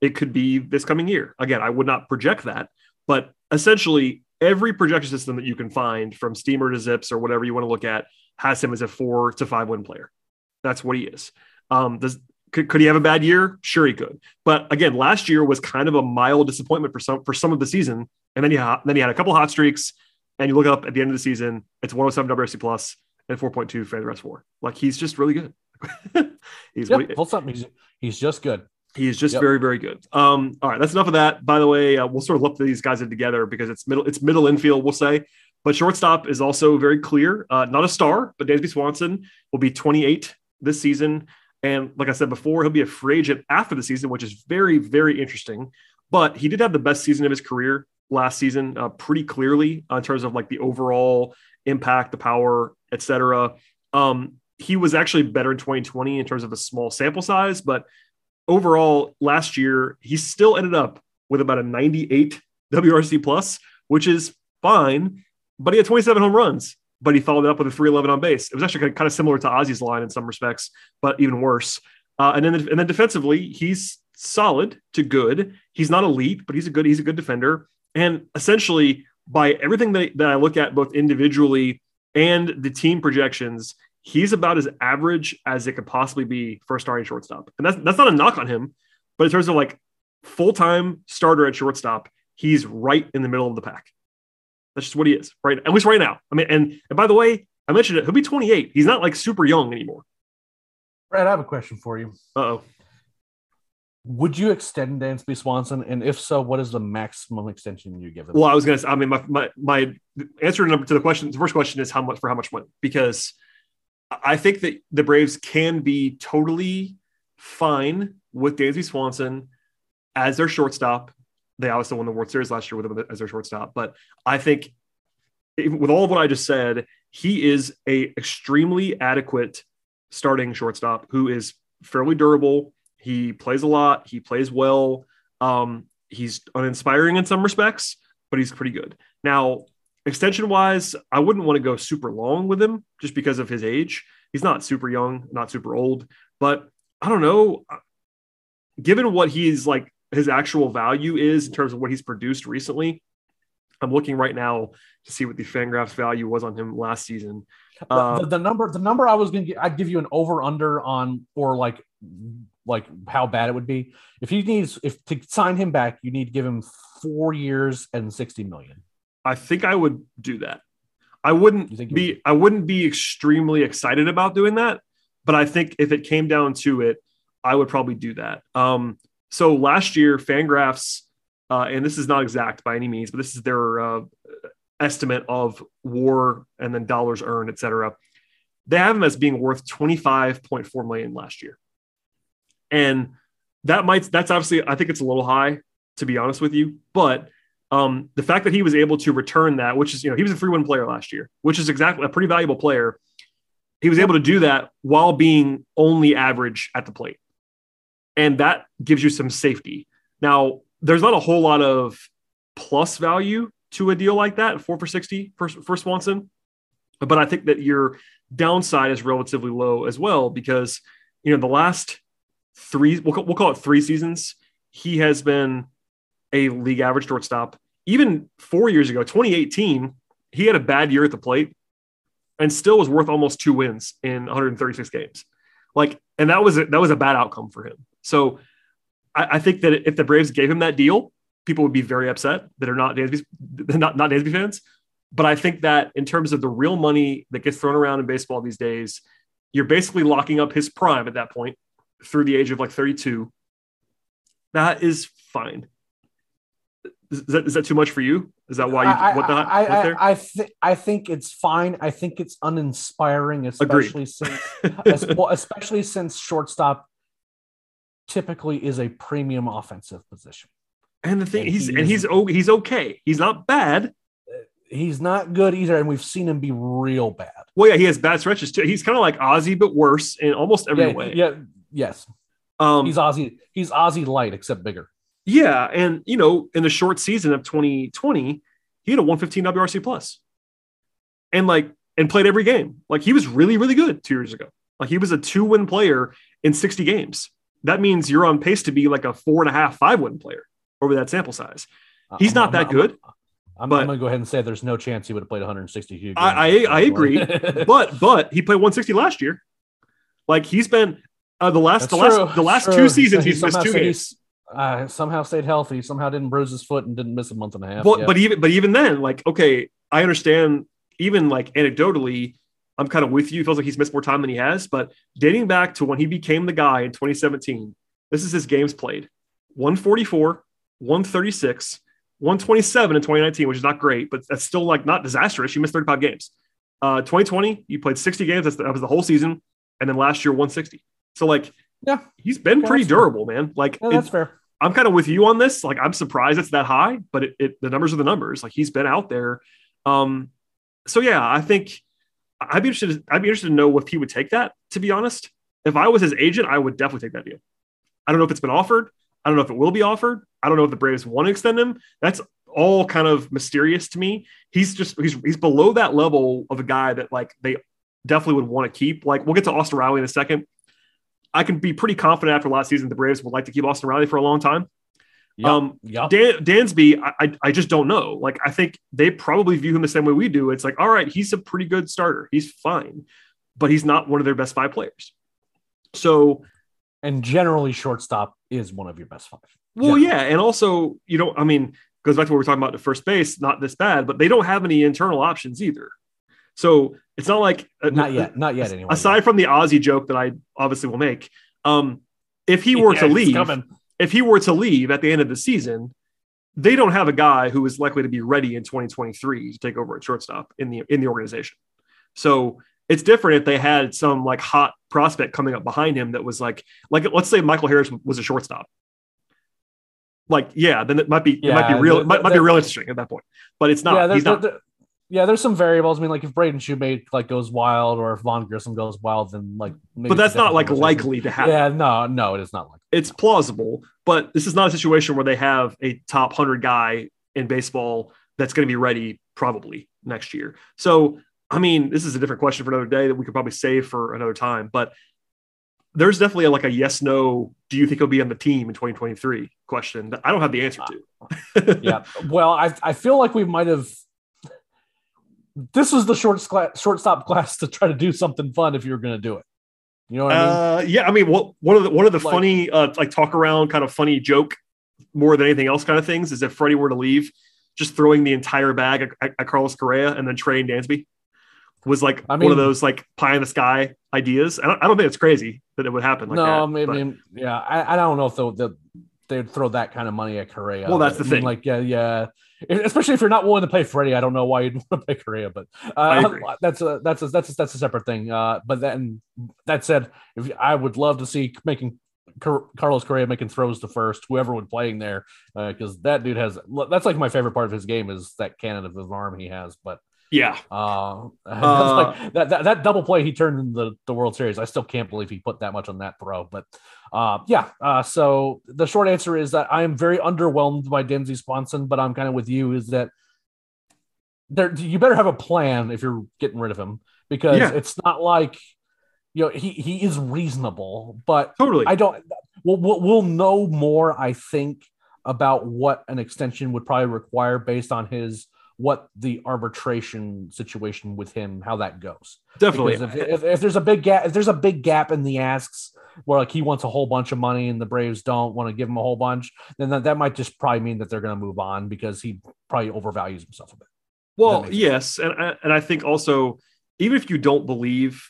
it could be this coming year. Again, I would not project that, but essentially every projection system that you can find from Steamer to Zips or whatever you want to look at has him as a four to five win player. That's what he is. Um, does could, could he have a bad year? Sure, he could. But again, last year was kind of a mild disappointment for some for some of the season, and then he ha- then he had a couple hot streaks. And you look up at the end of the season, it's 107 WRC plus and 4.2 fan rest four. Like he's just really good. he's Yep, he-. He's, he's just good. He is just Yep. very, very good. Um, all right, that's enough of that. By the way, uh, we'll sort of lump these guys in together because it's middle, it's middle infield, we'll say. But shortstop is also very clear. Uh, not a star, but Dansby Swanson will be 28 this season. And like I said before, he'll be a free agent after the season, which is very, very interesting. But he did have the best season of his career last season, uh, pretty clearly in terms of like the overall impact, the power, etc. Um, he was actually better in 2020 in terms of a small sample size, but overall last year he still ended up with about a 98 WRC plus, which is fine. But he had 27 home runs, but he followed it up with a 311 on base. It was actually kind of similar to Ozzie's line in some respects, but even worse. Uh, and then and then defensively, he's solid to good. He's not elite, but he's a good he's a good defender. And essentially, by everything that, that I look at both individually and the team projections, he's about as average as it could possibly be for a starting shortstop. And that's that's not a knock on him, but in terms of like full-time starter at shortstop, he's right in the middle of the pack. That's just what he is, right? At least right now. I mean, and, and by the way, I mentioned it, he'll be 28. He's not like super young anymore. Brad, I have a question for you. Uh-oh. Would you extend Dansby Swanson? And if so, what is the maximum extension you give him? Well, I was gonna say, I mean, my my my answer number to the question, the first question is how much for how much money? Because I think that the Braves can be totally fine with Dansby Swanson as their shortstop. They obviously won the World Series last year with him as their shortstop, but I think with all of what I just said, he is a extremely adequate starting shortstop who is fairly durable. He plays a lot. He plays well. Um, he's uninspiring in some respects, but he's pretty good. Now, extension wise, I wouldn't want to go super long with him just because of his age. He's not super young, not super old, but I don't know. Given what he's like, his actual value is in terms of what he's produced recently. I'm looking right now to see what the Fangraphs value was on him last season. The- Uh, the, the number, the number I was gonna I'd give you an over under on or like like how bad it would be if you need if to sign him back, you need to give him four years and sixty million. I think I would do that. I wouldn't You think you be I wouldn't be extremely excited about doing that, but I think if it came down to it, I would probably do that. Um, so last year, Fangraphs, uh, and this is not exact by any means, but this is their uh, estimate of WAR and then dollars earned, et cetera. They have him as being worth twenty five point four million last year, and that might that's obviously I think it's a little high to be honest with you, but um, the fact that he was able to return that, which is, you know, he was a free win player last year, which is exactly a pretty valuable player. He was able to do that while being only average at the plate. And that gives you some safety. Now, there's not a whole lot of plus value to a deal like that, four for 60 for, for Swanson. But I think that your downside is relatively low as well because, you know, the last three, we'll, we'll call it three seasons, he has been a league average shortstop. Even four years ago, 2018, he had a bad year at the plate and still was worth almost two wins in 136 games. Like, and that was a, that was a bad outcome for him. So I, I think that if the Braves gave him that deal, people would be very upset that are not Dansby, not not Dansby fans. But I think that in terms of the real money that gets thrown around in baseball these days, you're basically locking up his prime at that point through the age of like 32. That is fine Is that, is that too much for you? Is that why you I, what the I, what I, there? I, th- I think it's fine. I think it's uninspiring, especially since es- well, especially since shortstop typically is a premium offensive position. and the thing and he's he and he's oh he's okay. He's not bad. He's not good either, and we've seen him be real bad. Well, yeah, he has bad stretches too. He's kind of like Ozzie, but worse in almost every yeah, way. yeah, yes. Um, He's Ozzie. He's Ozzie light, except bigger. Yeah, and you know, in the short season of 2020, he had a 115 WRC plus, and like and played every game. Like he was really really good two years ago. Like he was a two win player in 60 games. That means you're on pace to be like a four and a half five win player over that sample size. He's I'm- not I'm- that I'm- good. I'm, but- I'm going to go ahead and say there's no chance he would have played 162 games. I- I- I agree, but but he played 160 last year. Like he's been uh, the last That's the last the last True. two seasons He he's missed two games. Uh, somehow stayed healthy. Somehow didn't bruise his foot and didn't miss a month and a half. But Yeah. but even but even then, like okay, I understand. Even like anecdotally, I'm kind of with you. It feels like he's missed more time than he has. But dating back to when he became the guy in 2017, this is his games played: 144, 136, 127 in 2019, which is not great, but that's still like not disastrous. You missed 35 games. Uh, 2020, you played 60 games. That's the, that was the whole season, and then last year 160. So like, Yeah. he's been Yeah, pretty that's fair. durable, man. Like Yeah, that's fair. I'm kind of with you on this. Like, I'm surprised it's that high, but it, it the numbers are the numbers. Like, he's been out there. Um, so yeah, I think I'd be interested. I'd be interested to know if he would take that. To be honest, if I was his agent, I would definitely take that deal. I don't know if it's been offered. I don't know if it will be offered. I don't know if the Braves want to extend him. That's all kind of mysterious to me. He's just he's he's below that level of a guy that like they definitely would want to keep. Like we'll get to Austin Riley in a second. I can be pretty confident after last season the Braves would like to keep Austin Riley for a long time. Yep. Um, Yep. Dan, Dansby, I, I, just don't know. Like, I think they probably view him the same way we do. It's like, all right, he's a pretty good starter. He's fine, but he's not one of their best five players. So, and generally, shortstop is one of your best five. well, Generally. yeah. And also, you know, I mean, goes back to what we're talking about the first base, not this bad, but they don't have any internal options either. So it's not like, uh, Not yet. Not yet. Anyway. aside from the Ozzie joke that I obviously will make, um, if he were Yeah, to leave, coming. if he were to leave at the end of the season, they don't have a guy who is likely to be ready in 2023 to take over at shortstop in the in the organization. So it's different if they had some like hot prospect coming up behind him that was like like let's say Michael Harris was a shortstop. Like yeah, then it might be it might be real the- it might, might be real interesting at that point. But it's not. yeah, he's not. Yeah, there's some variables. I mean, like if Braden Shewmake like goes wild, or if Vaughn Grissom goes wild, then like. maybe but that's not like likely to happen. Yeah, no, no, it is not like. it's plausible, but this is not a situation where they have a top 100 guy in baseball that's going to be ready probably next year. So, I mean, this is a different question for another day that we could probably save for another time, but there's definitely a, like a yes, no, do you think he'll be on the team in 2023 question that I don't have the answer to. Uh, yeah. Well, I I feel like we might have. This was the short shortstop class to try to do something fun if you were going to do it. You know what I mean? Uh, yeah, I mean, what one of the one of the Like- funny uh, like talk around kind of funny joke more than anything else kind of things is if Freddie were to leave, just throwing the entire bag at, at, at Carlos Correa and then trading Dansby was like I one of those like pie in the sky ideas. I don't, I don't think it's crazy that it would happen like no, that. Mean, I mean, yeah, I, I don't know if the, the they'd throw that kind of money at Correa. Well, that's the I mean, thing. Like, yeah, yeah. Especially if you're not willing to pay Freddie, I don't know why you'd want to pay Correa, but uh, that's a that's a, that's a, that's a separate thing. Uh, but then that said, if I would love to see making Car- Carlos Correa making throws to first, whoever would playing there, because that dude has that's like my favorite part of his game is that cannon of his arm he has. But yeah, uh, Uh, like that, that that double play he turned in the, the World Series. I still can't believe he put that much on that throw. But uh, yeah, uh, so the short answer is that I am very underwhelmed by Dansby Swanson, but I'm kind of with you. Is that there? You better have a plan if you're getting rid of him because Yeah. it's not like you know he he is reasonable, but totally. I don't. We'll, we'll we'll know more. I think about what an extension would probably require based on his what the arbitration situation with him how that goes. Definitely. If, if, if there's a big gap, if there's a big gap in the asks where like he wants a whole bunch of money and the Braves don't want to give him a whole bunch, then that, that might just probably mean that they're going to move on because he probably overvalues himself a bit. Well, makes sense. yes, and I- and I think also even if you don't believe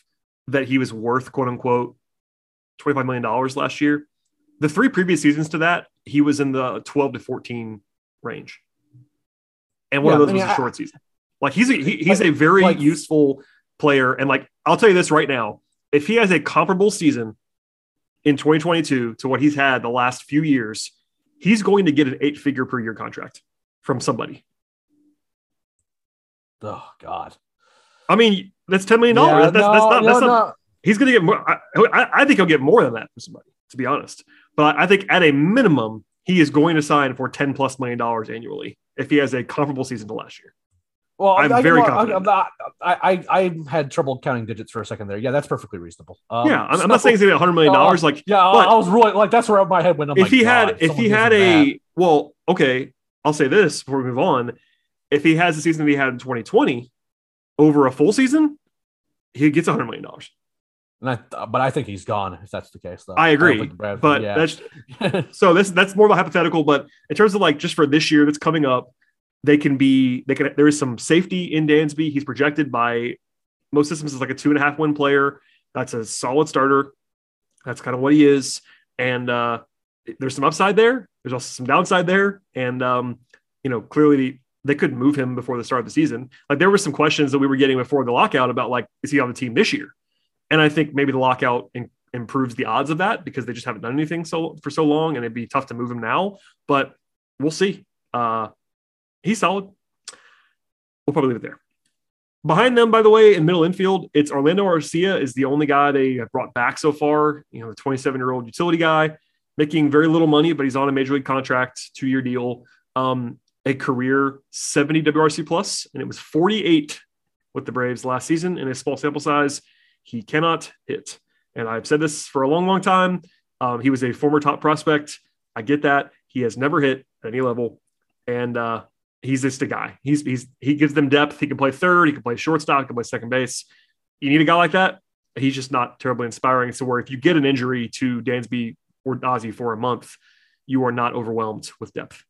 that he was worth quote unquote twenty five million dollars last year, the three previous seasons to that he was in the twelve to fourteen range. And one Yeah, of those I mean, was a I- short season. Like he's a, he, he's Like- a very like- useful player, and like I'll tell you this right now: if he has a comparable season in 2022 to what he's had the last few years, he's going to get an eight-figure per year contract from somebody. Oh God. I mean, that's ten million dollars. that's, that's no, not. no, That's not. no. He's going to get more. I, I, I think he'll get more than that for somebody, to be honest. But I think at a minimum, he is going to sign for ten plus million dollars annually if he has a comparable season to last year. Well, I'm I, very I, confident. I'm not, I, I, I had trouble counting digits for a second there. Yeah, that's perfectly reasonable. Um, yeah, I'm, I'm not saying he's going to get hundred million dollars. Like Yeah, I- but- I was really like that's where my head went. I'm if like, he had, if he had a, well, okay, I'll say this before we move on. If he has the season that he had in 2020 over a full season, he gets hundred million dollars. And I, but I think he's gone if that's the case. Though I agree, think Bradford- but yeah. that's so this that's more of a hypothetical. But in terms of like just for this year that's coming up, they can be they can there is some safety in Dansby. He's projected by most systems as like a two and a half win player. That's a solid starter. That's kind of what he is. And uh there's some upside there. There's also some downside there. And um, you know, clearly they could move him before the start of the season. Like there were some questions that we were getting before the lockout about like, is he on the team this year? And I think maybe the lockout in, improves the odds of that because they just haven't done anything so for so long, and it'd be tough to move him now. But we'll see. Uh, he's solid. We'll probably leave it there. Behind them, by the way, in middle infield, it's Orlando Arcia is the only guy they have brought back so far. You know, the 27 year old utility guy, making very little money, but he's on a major league contract, two year deal, um, a career 70 WRC plus, and it was 48 with the Braves last season in a small sample size. He cannot hit, and I've said this for a long, long time. Um, he was a former top prospect. I get that he has never hit at any level, and uh, he's just a guy. He's he's he gives them depth. He can play third. He can play shortstop. He can play second base. You need a guy like that. He's just not terribly inspiring. So where if you get an injury to Dansby or Ozzie for a month, you are not overwhelmed with depth.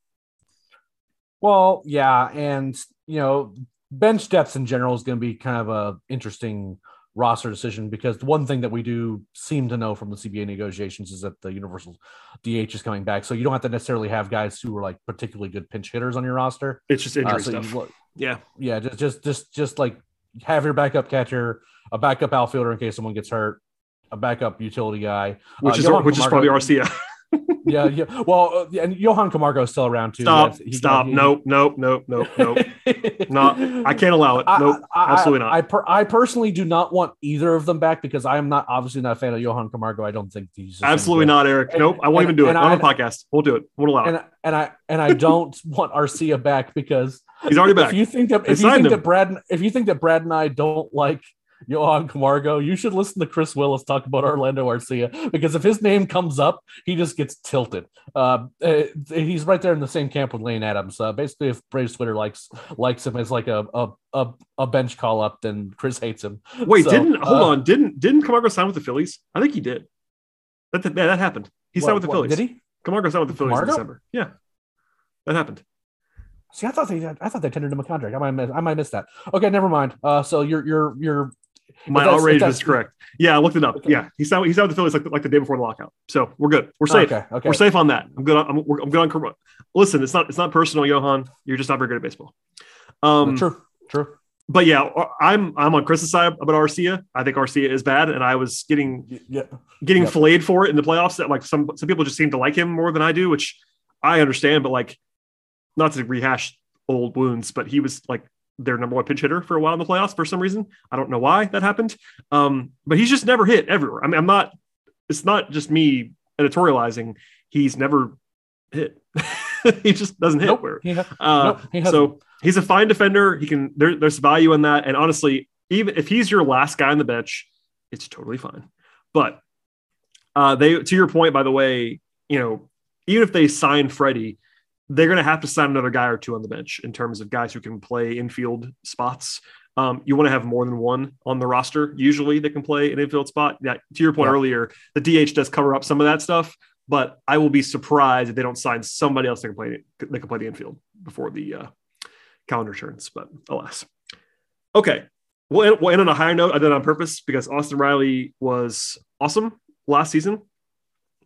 Well, yeah, and you know, bench depth in general is going to be kind of a interesting roster decision because the one thing that we do seem to know from the CBA negotiations is that the universal DH is coming back, so you don't have to necessarily have guys who are like particularly good pinch hitters on your roster. It's just injury Uh, so stuff. yeah, yeah, just just just just like have your backup catcher, a backup outfielder in case someone gets hurt, a backup utility guy, which Uh, is which is probably Arcia. Yeah, yeah. Well, uh, and Johan Camargo is still around too. Stop, He- stop. he- nope, nope, nope, nope, nope. No, I can't allow it. Nope, I- absolutely not. I, per, I personally do not want either of them back because I am not obviously not a fan of Johan Camargo. I don't think he's Absolutely not, Eric. And- nope, I won't and- even do it on the podcast. Won't do it. Won't allow it. And and I and I don't want Arcia back because He's already back. if you think that if you think him. that Brad if you think that Brad and I don't like Johan Camargo, you should listen to Chris Willis talk about Orlando Arcia because if his name comes up, he just gets tilted. Uh, uh, he's right there in the same camp with Lane Adams. Uh, basically, if Braves Twitter likes likes him as like a a, a, a bench call up, then Chris hates him. Wait, So, didn't hold uh, on? Didn't didn't Camargo sign with the Phillies? I think he did. That that, that happened. He signed with the what, Phillies. Did he? Camargo signed with the Phillies Camargo? in December. Yeah, that happened. See, I thought they I thought they tendered him a contract. I might miss, I might miss that. Okay, never mind. Uh, so you're you're you're My outrage was correct. Yeah, I looked it up. Okay. Yeah, he signed he signed with the Phillies like, like the day before the lockout. So we're good. We're safe. okay. Okay. We're safe on that. I'm good. On, I'm, I'm good on. Listen, it's not it's not personal, Johan. You're just not very good at baseball. Um, true. True. but yeah, I'm I'm on Chris's side about Arcia. I think Arcia is bad, and I was getting Yeah. getting filleted for it in the playoffs. That like some some people just seem to like him more than I do, which I understand. But like, not to rehash old wounds, but he was like their number one pinch hitter for a while in the playoffs for some reason. I don't know why that happened. Um, but he's just never hit everywhere. I mean, I'm not. It's not just me editorializing. He's never hit. he just doesn't hit. Nope. Where He uh, Nope, he so he's a fine defender. He can there, there's value in that. And honestly, even if he's your last guy on the bench, it's totally fine. But uh, they to your point, by the way, you know, even if they sign Freddie, they're going to have to sign another guy or two on the bench in terms of guys who can play infield spots. Um, you want to have more than one on the roster. Usually, they can play an infield spot. Yeah, to your point Yeah. earlier, the DH does cover up some of that stuff, but I will be surprised if they don't sign somebody else that can play that can play the infield before the uh, calendar turns. But alas, okay. We'll end, we'll end on a higher note. I did it on purpose because Austin Riley was awesome last season.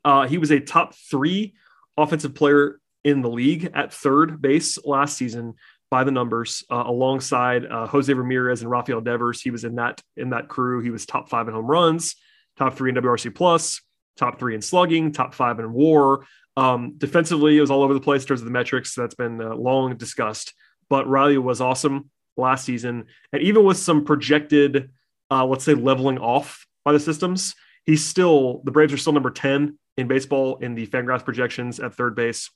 Uh, he was a top three offensive player in the league at third base last season. by the numbers uh, alongside uh, Jose Ramirez and Rafael Devers. He was in that in that crew. He was top five in home runs, top three in WRC plus, top three in slugging, top five in WAR. Um, defensively, it was all over the place in terms of the metrics. That's been uh, long discussed. But Riley was awesome last season, and even with some projected, uh, let's say, leveling off by the systems, he's still the Braves are still number ten in baseball in the Fangraphs projections at third base.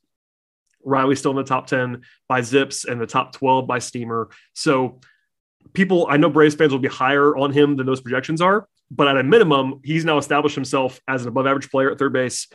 Riley's still in the top 10 by Zips and the top 12 by Steamer. So people, I know Braves fans will be higher on him than those projections are, but at a minimum, he's now established himself as an above average player at third base.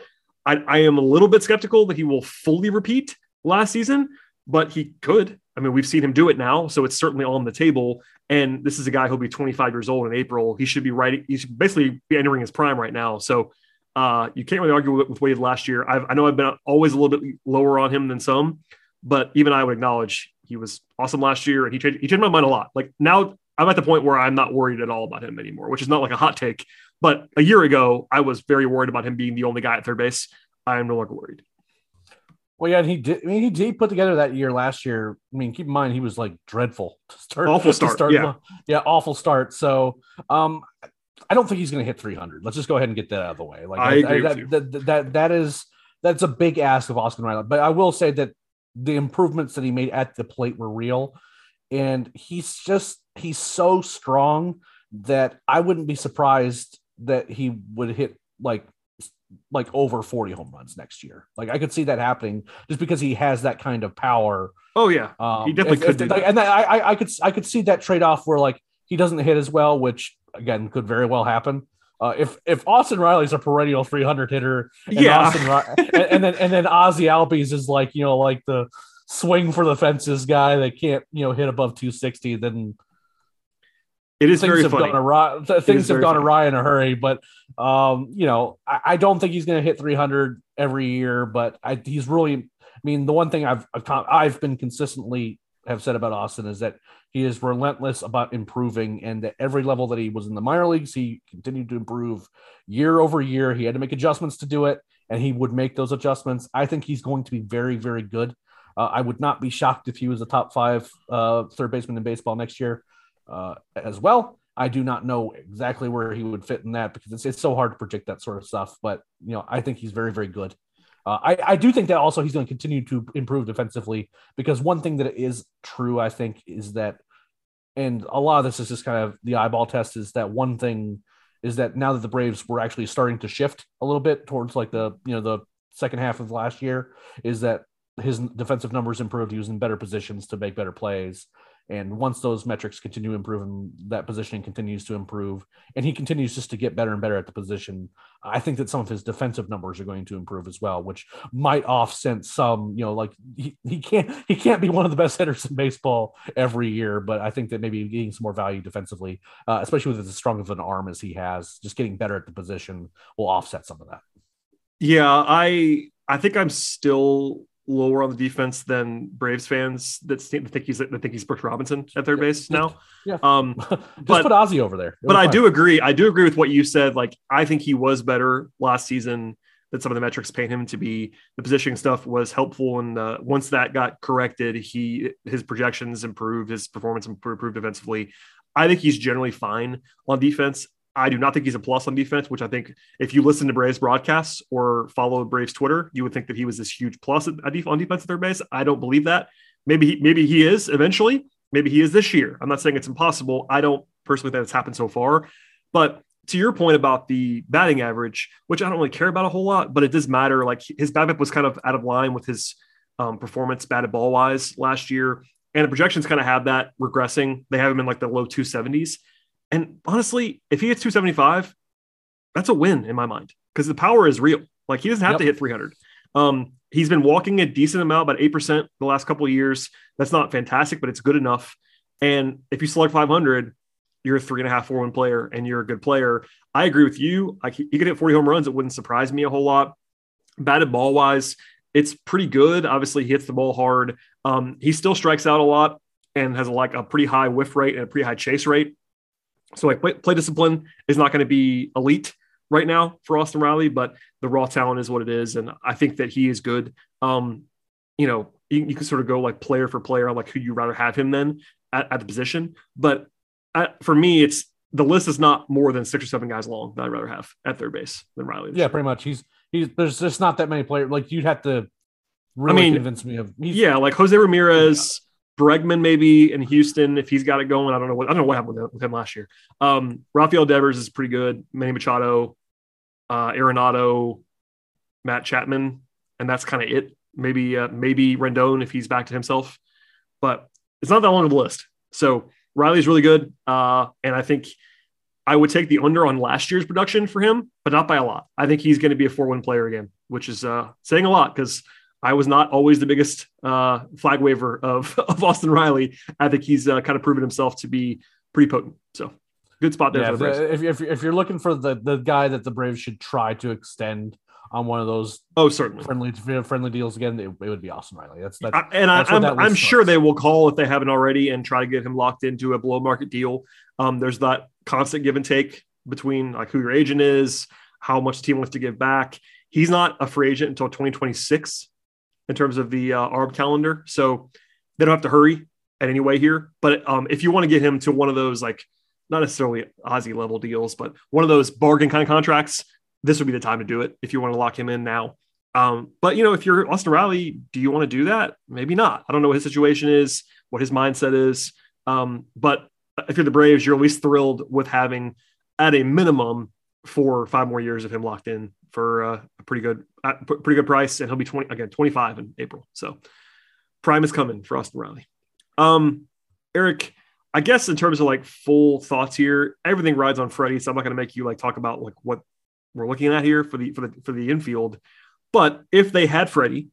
I, I am a little bit skeptical that he will fully repeat last season, but he could. I mean, we've seen him do it now, so it's certainly on the table. And this is a guy who'll be 25 years old in April. He should be right. He should basically be entering his prime right now. So uh, you can't really argue with, with Wade last year. I've, i know I've been always a little bit lower on him than some, but even I would acknowledge he was awesome last year and he changed, he changed my mind a lot. Like now I'm at the point where I'm not worried at all about him anymore, which is not like a hot take. But a year ago, I was very worried about him being the only guy at third base. I am no longer worried. Well, yeah, and he did. I mean, he did put together that year last year. I mean, keep in mind he was like dreadful to start. Awful start. start yeah, yeah, awful start. So, um, I don't think he's going to hit 300. Let's just go ahead and get that out of the way. Like I, I that, that, that, that, is that's a big ask of Austin Riley. But I will say that the improvements that he made at the plate were real, and he's just he's so strong that I wouldn't be surprised that he would hit like like over 40 home runs next year. Like I could see that happening just because he has that kind of power. Oh yeah, um, he definitely if, could. If, like, and I, I I could I could see that trade off where like he doesn't hit as well, which again could very well happen. Uh, if if Austin Riley's a perennial 300 hitter, and yeah, Austin, and, and, then and then Ozzie Albies is like you know like the swing for the fences guy that can't you know hit above 260, then it is things very have funny. gone awry. Things have gone awry in a hurry, but um, you know I, I don't think he's going to hit 300 every year, but I, he's really. I mean, the one thing I've, I've been consistently have said about Austin is that he is relentless about improving, and at every level that he was in the minor leagues, he continued to improve year over year. He had to make adjustments to do it, and he would make those adjustments. I think he's going to be very, very good. Uh, I would not be shocked if he was a top five uh, third baseman in baseball next year uh, as well. I do not know exactly where he would fit in that because it's, it's so hard to predict that sort of stuff. But you know, I think he's very, very good. Uh, I, I do think that also he's going to continue to improve defensively because one thing that is true, I think, is that, and a lot of this is just kind of the eyeball test, is that one thing is that now that the Braves were actually starting to shift a little bit towards like the you know the second half of last year, is that his defensive numbers improved. He was in better positions to make better plays. And once those metrics continue to improve and that positioning continues to improve, and he continues just to get better and better at the position, I think that some of his defensive numbers are going to improve as well, which might offset some, you know, like he, he can't he can't be one of the best hitters in baseball every year, but I think that maybe getting some more value defensively, uh, especially with as strong of an arm as he has, just getting better at the position will offset some of that. Yeah, I I think I'm still lower on the defense than Braves fans that think he's that think he's Brooks Robinson at third base now. Yeah. Um, Just but, put Ozzie over there. It'll but I do agree. I do agree with what you said. Like I think he was better last season. That some of the metrics paint him to be. The positioning stuff was helpful, and uh, once that got corrected, he his projections improved, his performance improved defensively. I think he's generally fine on defense. I do not think he's a plus on defense, which I think if you listen to Braves broadcasts or follow Braves Twitter, you would think that he was this huge plus on defense at third base. I don't believe that. Maybe he, maybe he is eventually. Maybe he is this year. I'm not saying it's impossible. I don't personally think it's happened so far. But to your point about the batting average, which I don't really care about a whole lot, but it does matter. Like his BABIP was kind of out of line with his um, performance batted ball wise last year. And the projections kind of have that regressing. They have him in like the low 270s. And honestly, if he hits 275, that's a win in my mind because the power is real. Like he doesn't have yep. to hit 300. Um, he's been walking a decent amount, about 8% the last couple of years. That's not fantastic, but it's good enough. And if you select 500, you're a three and a half, four one player, and you're a good player. I agree with you. Like he could hit 40 home runs. It wouldn't surprise me a whole lot. Batted ball wise, it's pretty good. Obviously, he hits the ball hard. Um, he still strikes out a lot and has like a pretty high whiff rate and a pretty high chase rate. So like play, play discipline is not going to be elite right now for Austin Riley, but the raw talent is what it is, and I think that he is good. Um, you know, you, you can sort of go like player for player like who you rather have him then at, at the position. But for me, it's the list is not more than six or seven guys long that I'd rather have at third base than Riley. Yeah, pretty much. He's he's there's just not that many players. Like you'd have to really I mean, convince me of. Yeah, like Jose Ramirez, Bregman maybe in Houston if he's got it going. I don't know what I don't know what happened with him, last year. Um, Rafael Devers is pretty good. Manny Machado, uh, Arenado, Matt Chapman, and that's kind of it. Maybe uh, maybe Rendon if he's back to himself, but it's not that long of a list. So Riley's really good, uh, and I think I would take the under on last year's production for him, but not by a lot. I think he's going to be a four-win player again, which is uh, saying a lot because I was not always the biggest uh, flag waver of, of Austin Riley. I think he's uh, kind of proven himself to be pretty potent. So good spot there. yeah. for the Braves. if, if if you're looking for the the guy that the Braves should try to extend on one of those oh, certainly. friendly friendly deals again, it, it would be Austin Riley. That's that's I, and I, that's what I'm, that list I'm sure they will call if they haven't already and try to get him locked into a below market deal. Um, there's that constant give and take between like who your agent is, how much the team wants to give back. He's not a free agent until 2026 in terms of the uh, ARB calendar, so they don't have to hurry at any way here. But um, if you want to get him to one of those like not necessarily Ozzie level deals, but one of those bargain kind of contracts, this would be the time to do it if you want to lock him in now. Um, but you know, if you're Austin Riley, do you want to do that? Maybe not. I don't know what his situation is, what his mindset is. Um, but if you're the Braves, you're at least thrilled with having, at a minimum, four or five more years of him locked in for uh, a pretty good, uh, pretty good price, and he'll be 20 again, 25 in April. So prime is coming for Austin Riley. Um, Eric, I guess in terms of like full thoughts here, everything rides on Freddie. So I'm not going to make you like talk about like what we're looking at here for the for the for the infield. But if they had Freddie,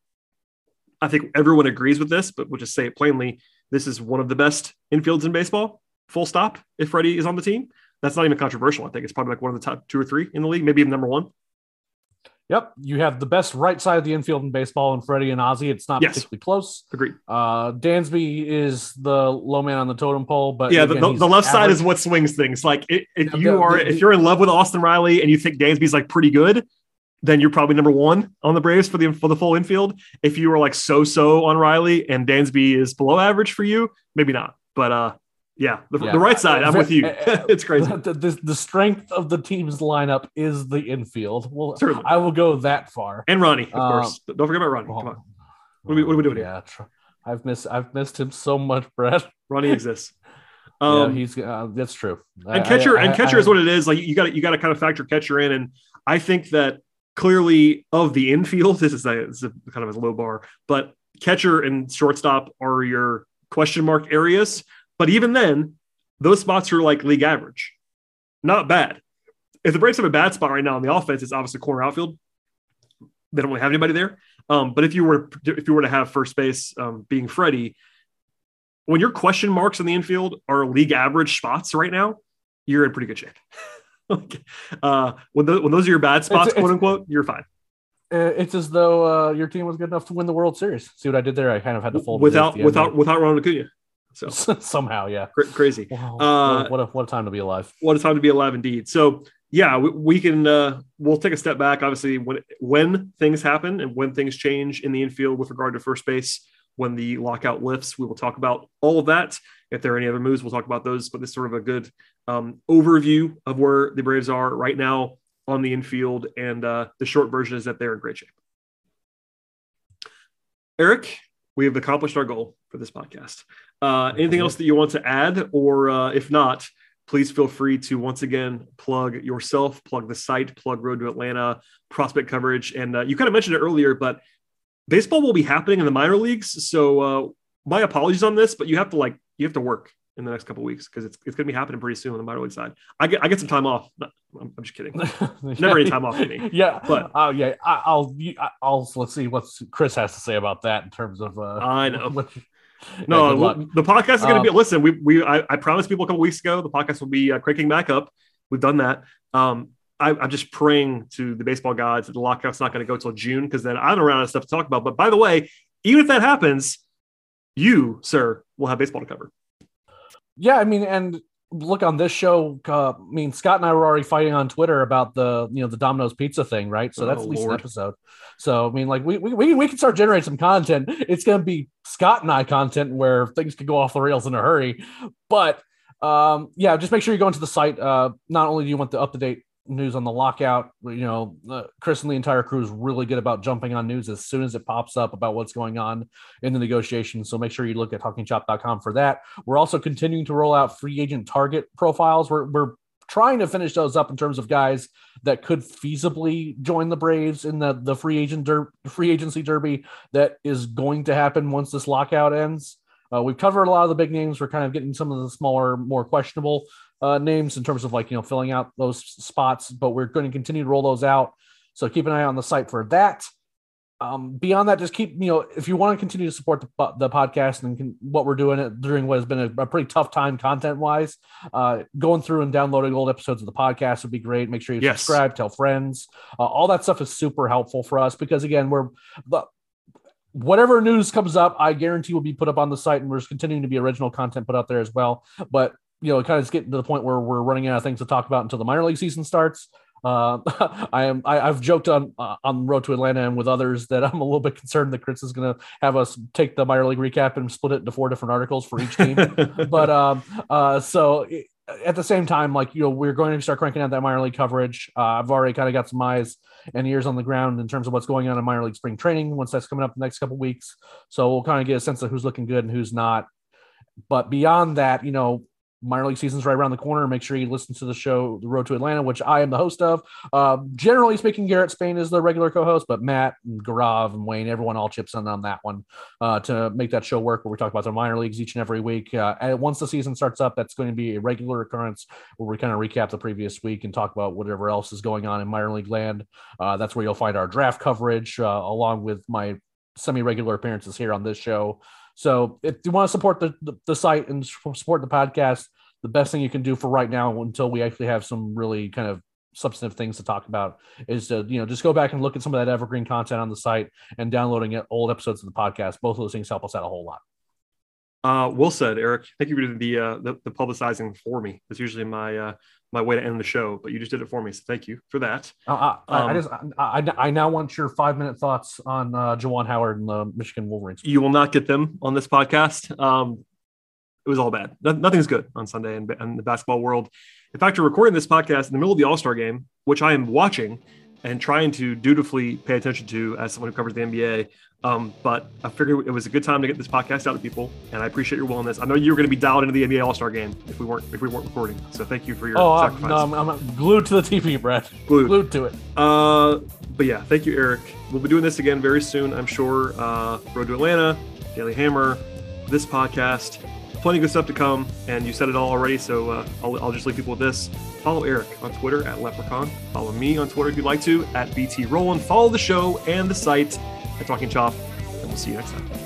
I think everyone agrees with this, but we'll just say it plainly. This is one of the best infields in baseball. Full stop. If Freddie is on the team, that's not even controversial. I think it's probably like one of the top two or three in the league, maybe even number one. Yep, you have the best right side of the infield in baseball, and Freddie and Ozzie. It's not Yes. particularly close. Agreed. Uh, Dansby is the low man on the totem pole, but Yeah, again, the, the, left side is what swings things. Like i- if you are, if you're in love with Austin Riley and you think Dansby's like pretty good, then you're probably number one on the Braves for the for the full infield. If you are like so so on Riley and Dansby is below average for you, maybe not. But uh, yeah, the, Yeah. the right side, I'm with you. It's crazy. The, the, the strength of the team's lineup is the infield. Well, Certainly. I will go that far. And Ronnie, of Um, course. Don't forget about Ronnie. Come on, What are we- what are we doing here? Yeah, tr- I've missed I've missed him so much, Brett. Ronnie exists. yeah, Um, he's uh, that's true. and catcher and catcher is what it is. Like you got you got to kind of factor catcher in, and I think that clearly of the infield, this is a, this is a kind of a low bar, but catcher and shortstop are your question mark areas. But even then, those spots are like league average, not bad. If the Braves have a bad spot right now in the offense, it's obviously corner outfield. They don't really have anybody there. Um, but if you were if you were to have first base um, being Freddie, when your question marks in the infield are league average spots right now, you're in pretty good shape. Like, uh, when, the, when those are your bad spots, It's- quote it's- unquote, you're fine. Uh, it's as though uh, your team was good enough to win the World Series. See what I did there? I kind of had to fold it in at Without without without Ronald Acuna. So somehow, yeah. cra- crazy. Wow, Uh, what a what a time to be alive. What a time to be alive, indeed. So yeah, we, we can uh, we'll take a step back. Obviously, when when things happen and when things change in the infield with regard to first base, when the lockout lifts, we will talk about all of that. If there are any other moves, we'll talk about those. But this is sort of a good um, overview of where the Braves are right now on the infield, and uh, the short version is that they're in great shape. Eric, we have accomplished our goal for this podcast. Uh, anything else that you want to add, or uh, if not, please feel free to once again plug yourself, plug the site, plug Road to Atlanta, prospect coverage, and uh, you kind of mentioned it earlier, but baseball will be happening in the minor leagues. So uh, my apologies on this, but you have to like you have to work in the next couple weeks because it's, it's going to be happening pretty soon on the minor league side. I get I get some time off. I'm, I'm just kidding. Never any time off for me. Yeah, But- oh yeah, I, I'll I'll let's see what Chris has to say about that in terms of. Uh, I know. what- No, the podcast is going to be. Um, Listen, we we I, I promised people a couple weeks ago the podcast will be uh, cranking back up. We've done that. Um, I, I'm just praying to the baseball gods that the lockout's not going to go till June because then I don't run out of stuff to talk about. But by the way, even if that happens, you, sir, will have baseball to cover. Yeah, I mean, and look on this show. Uh, I mean, Scott and I were already fighting on Twitter about the you know the Domino's pizza thing, right? So that's Oh, at least Lord. an episode. So I mean, like we we we, we can start generating some content. It's going to be Scott and I content where things could go off the rails in a hurry, but um, yeah, just make sure you go into the site. Uh, not only do you want the up to date news on the lockout, you know, uh, Chris and the entire crew is really good about jumping on news as soon as it pops up about what's going on in the negotiations. So make sure you look at talkingchop.com for that. We're also continuing to roll out free agent target profiles. We're, we're trying to finish those up in terms of guys that could feasibly join the Braves in the, the free agent der- free agency derby that is going to happen once this lockout ends. Uh, we've covered a lot of the big names. We're kind of getting some of the smaller, more questionable uh, names in terms of like you know filling out those spots, but we're going to continue to roll those out. So keep an eye on the site for that. Um, beyond that, just keep you know if you want to continue to support the, the podcast and can, what we're doing it during what has been a, a pretty tough time content wise, uh, going through and downloading old episodes of the podcast would be great. Make sure you Yes. subscribe, tell friends. Uh, all that stuff is super helpful for us because again, we're the whatever news comes up, I guarantee will be put up on the site, and there's continuing to be original content put out there as well. But you know, it kind of getting to the point where we're running out of things to talk about until the minor league season starts. Uh, I am. I, I've joked on uh, on Road to Atlanta and with others that I'm a little bit concerned that Chris is going to have us take the minor league recap and split it into four different articles for each team. but um, uh, so it- at the same time, like you know, we're going to start cranking out that minor league coverage. Uh, I've already kind of got some eyes and ears on the ground in terms of what's going on in minor league spring training once that's coming up the next couple weeks. So we'll kind of get a sense of who's looking good and who's not. But beyond that, you know, minor league season's right around the corner. Make sure you listen to the show, The Road to Atlanta, which I am the host of. Uh, generally speaking, Garrett Spain is the regular co-host, but Matt and Garav and Wayne, everyone all chips in on that one uh, to make that show work. Where we talk about the minor leagues each and every week. Uh, and once the season starts up, that's going to be a regular occurrence where we kind of recap the previous week and talk about whatever else is going on in minor league land. Uh, that's where you'll find our draft coverage uh, along with my semi-regular appearances here on this show. So if you want to support the, the, the site and support the podcast, the best thing you can do for right now until we actually have some really kind of substantive things to talk about is to you know just go back and look at some of that evergreen content on the site and downloading it, old episodes of the podcast. Both of those things help us out a whole lot. Uh, well said, Eric. Thank you for the, uh, the the publicizing for me. That's usually my uh, my way to end the show, but you just did it for me, so thank you for that. Uh, I, I, I Um, just I, I, I now want your five minute thoughts on uh, Juwan Howard and the Michigan Wolverines. You will not get them on this podcast. Um, it was all bad. No- Nothing's good on Sunday in, in the basketball world. In fact, you're recording this podcast in the middle of the All Star game, which I am watching and trying to dutifully pay attention to as someone who covers the NBA. Um, but I figured it was a good time to get this podcast out to people, and I appreciate your willingness. I know you were going to be dialed into the NBA All Star game if we weren't if we weren't recording. So thank you for your Oh, I'm, sacrifice. no, I'm, I'm glued to the TV, Brett. Glued. Glued to it. Uh, but yeah, thank you, Eric. We'll be doing this again very soon, I'm sure. Uh, Road to Atlanta, Daily Hammer, this podcast, plenty of good stuff to come. And you said it all already, so uh, I'll, I'll just leave people with this. Follow Eric on Twitter at Leprechaun. Follow me on Twitter if you'd like to at BT Rowland. Follow the show and the site at Talking Chop, and we'll see you next time.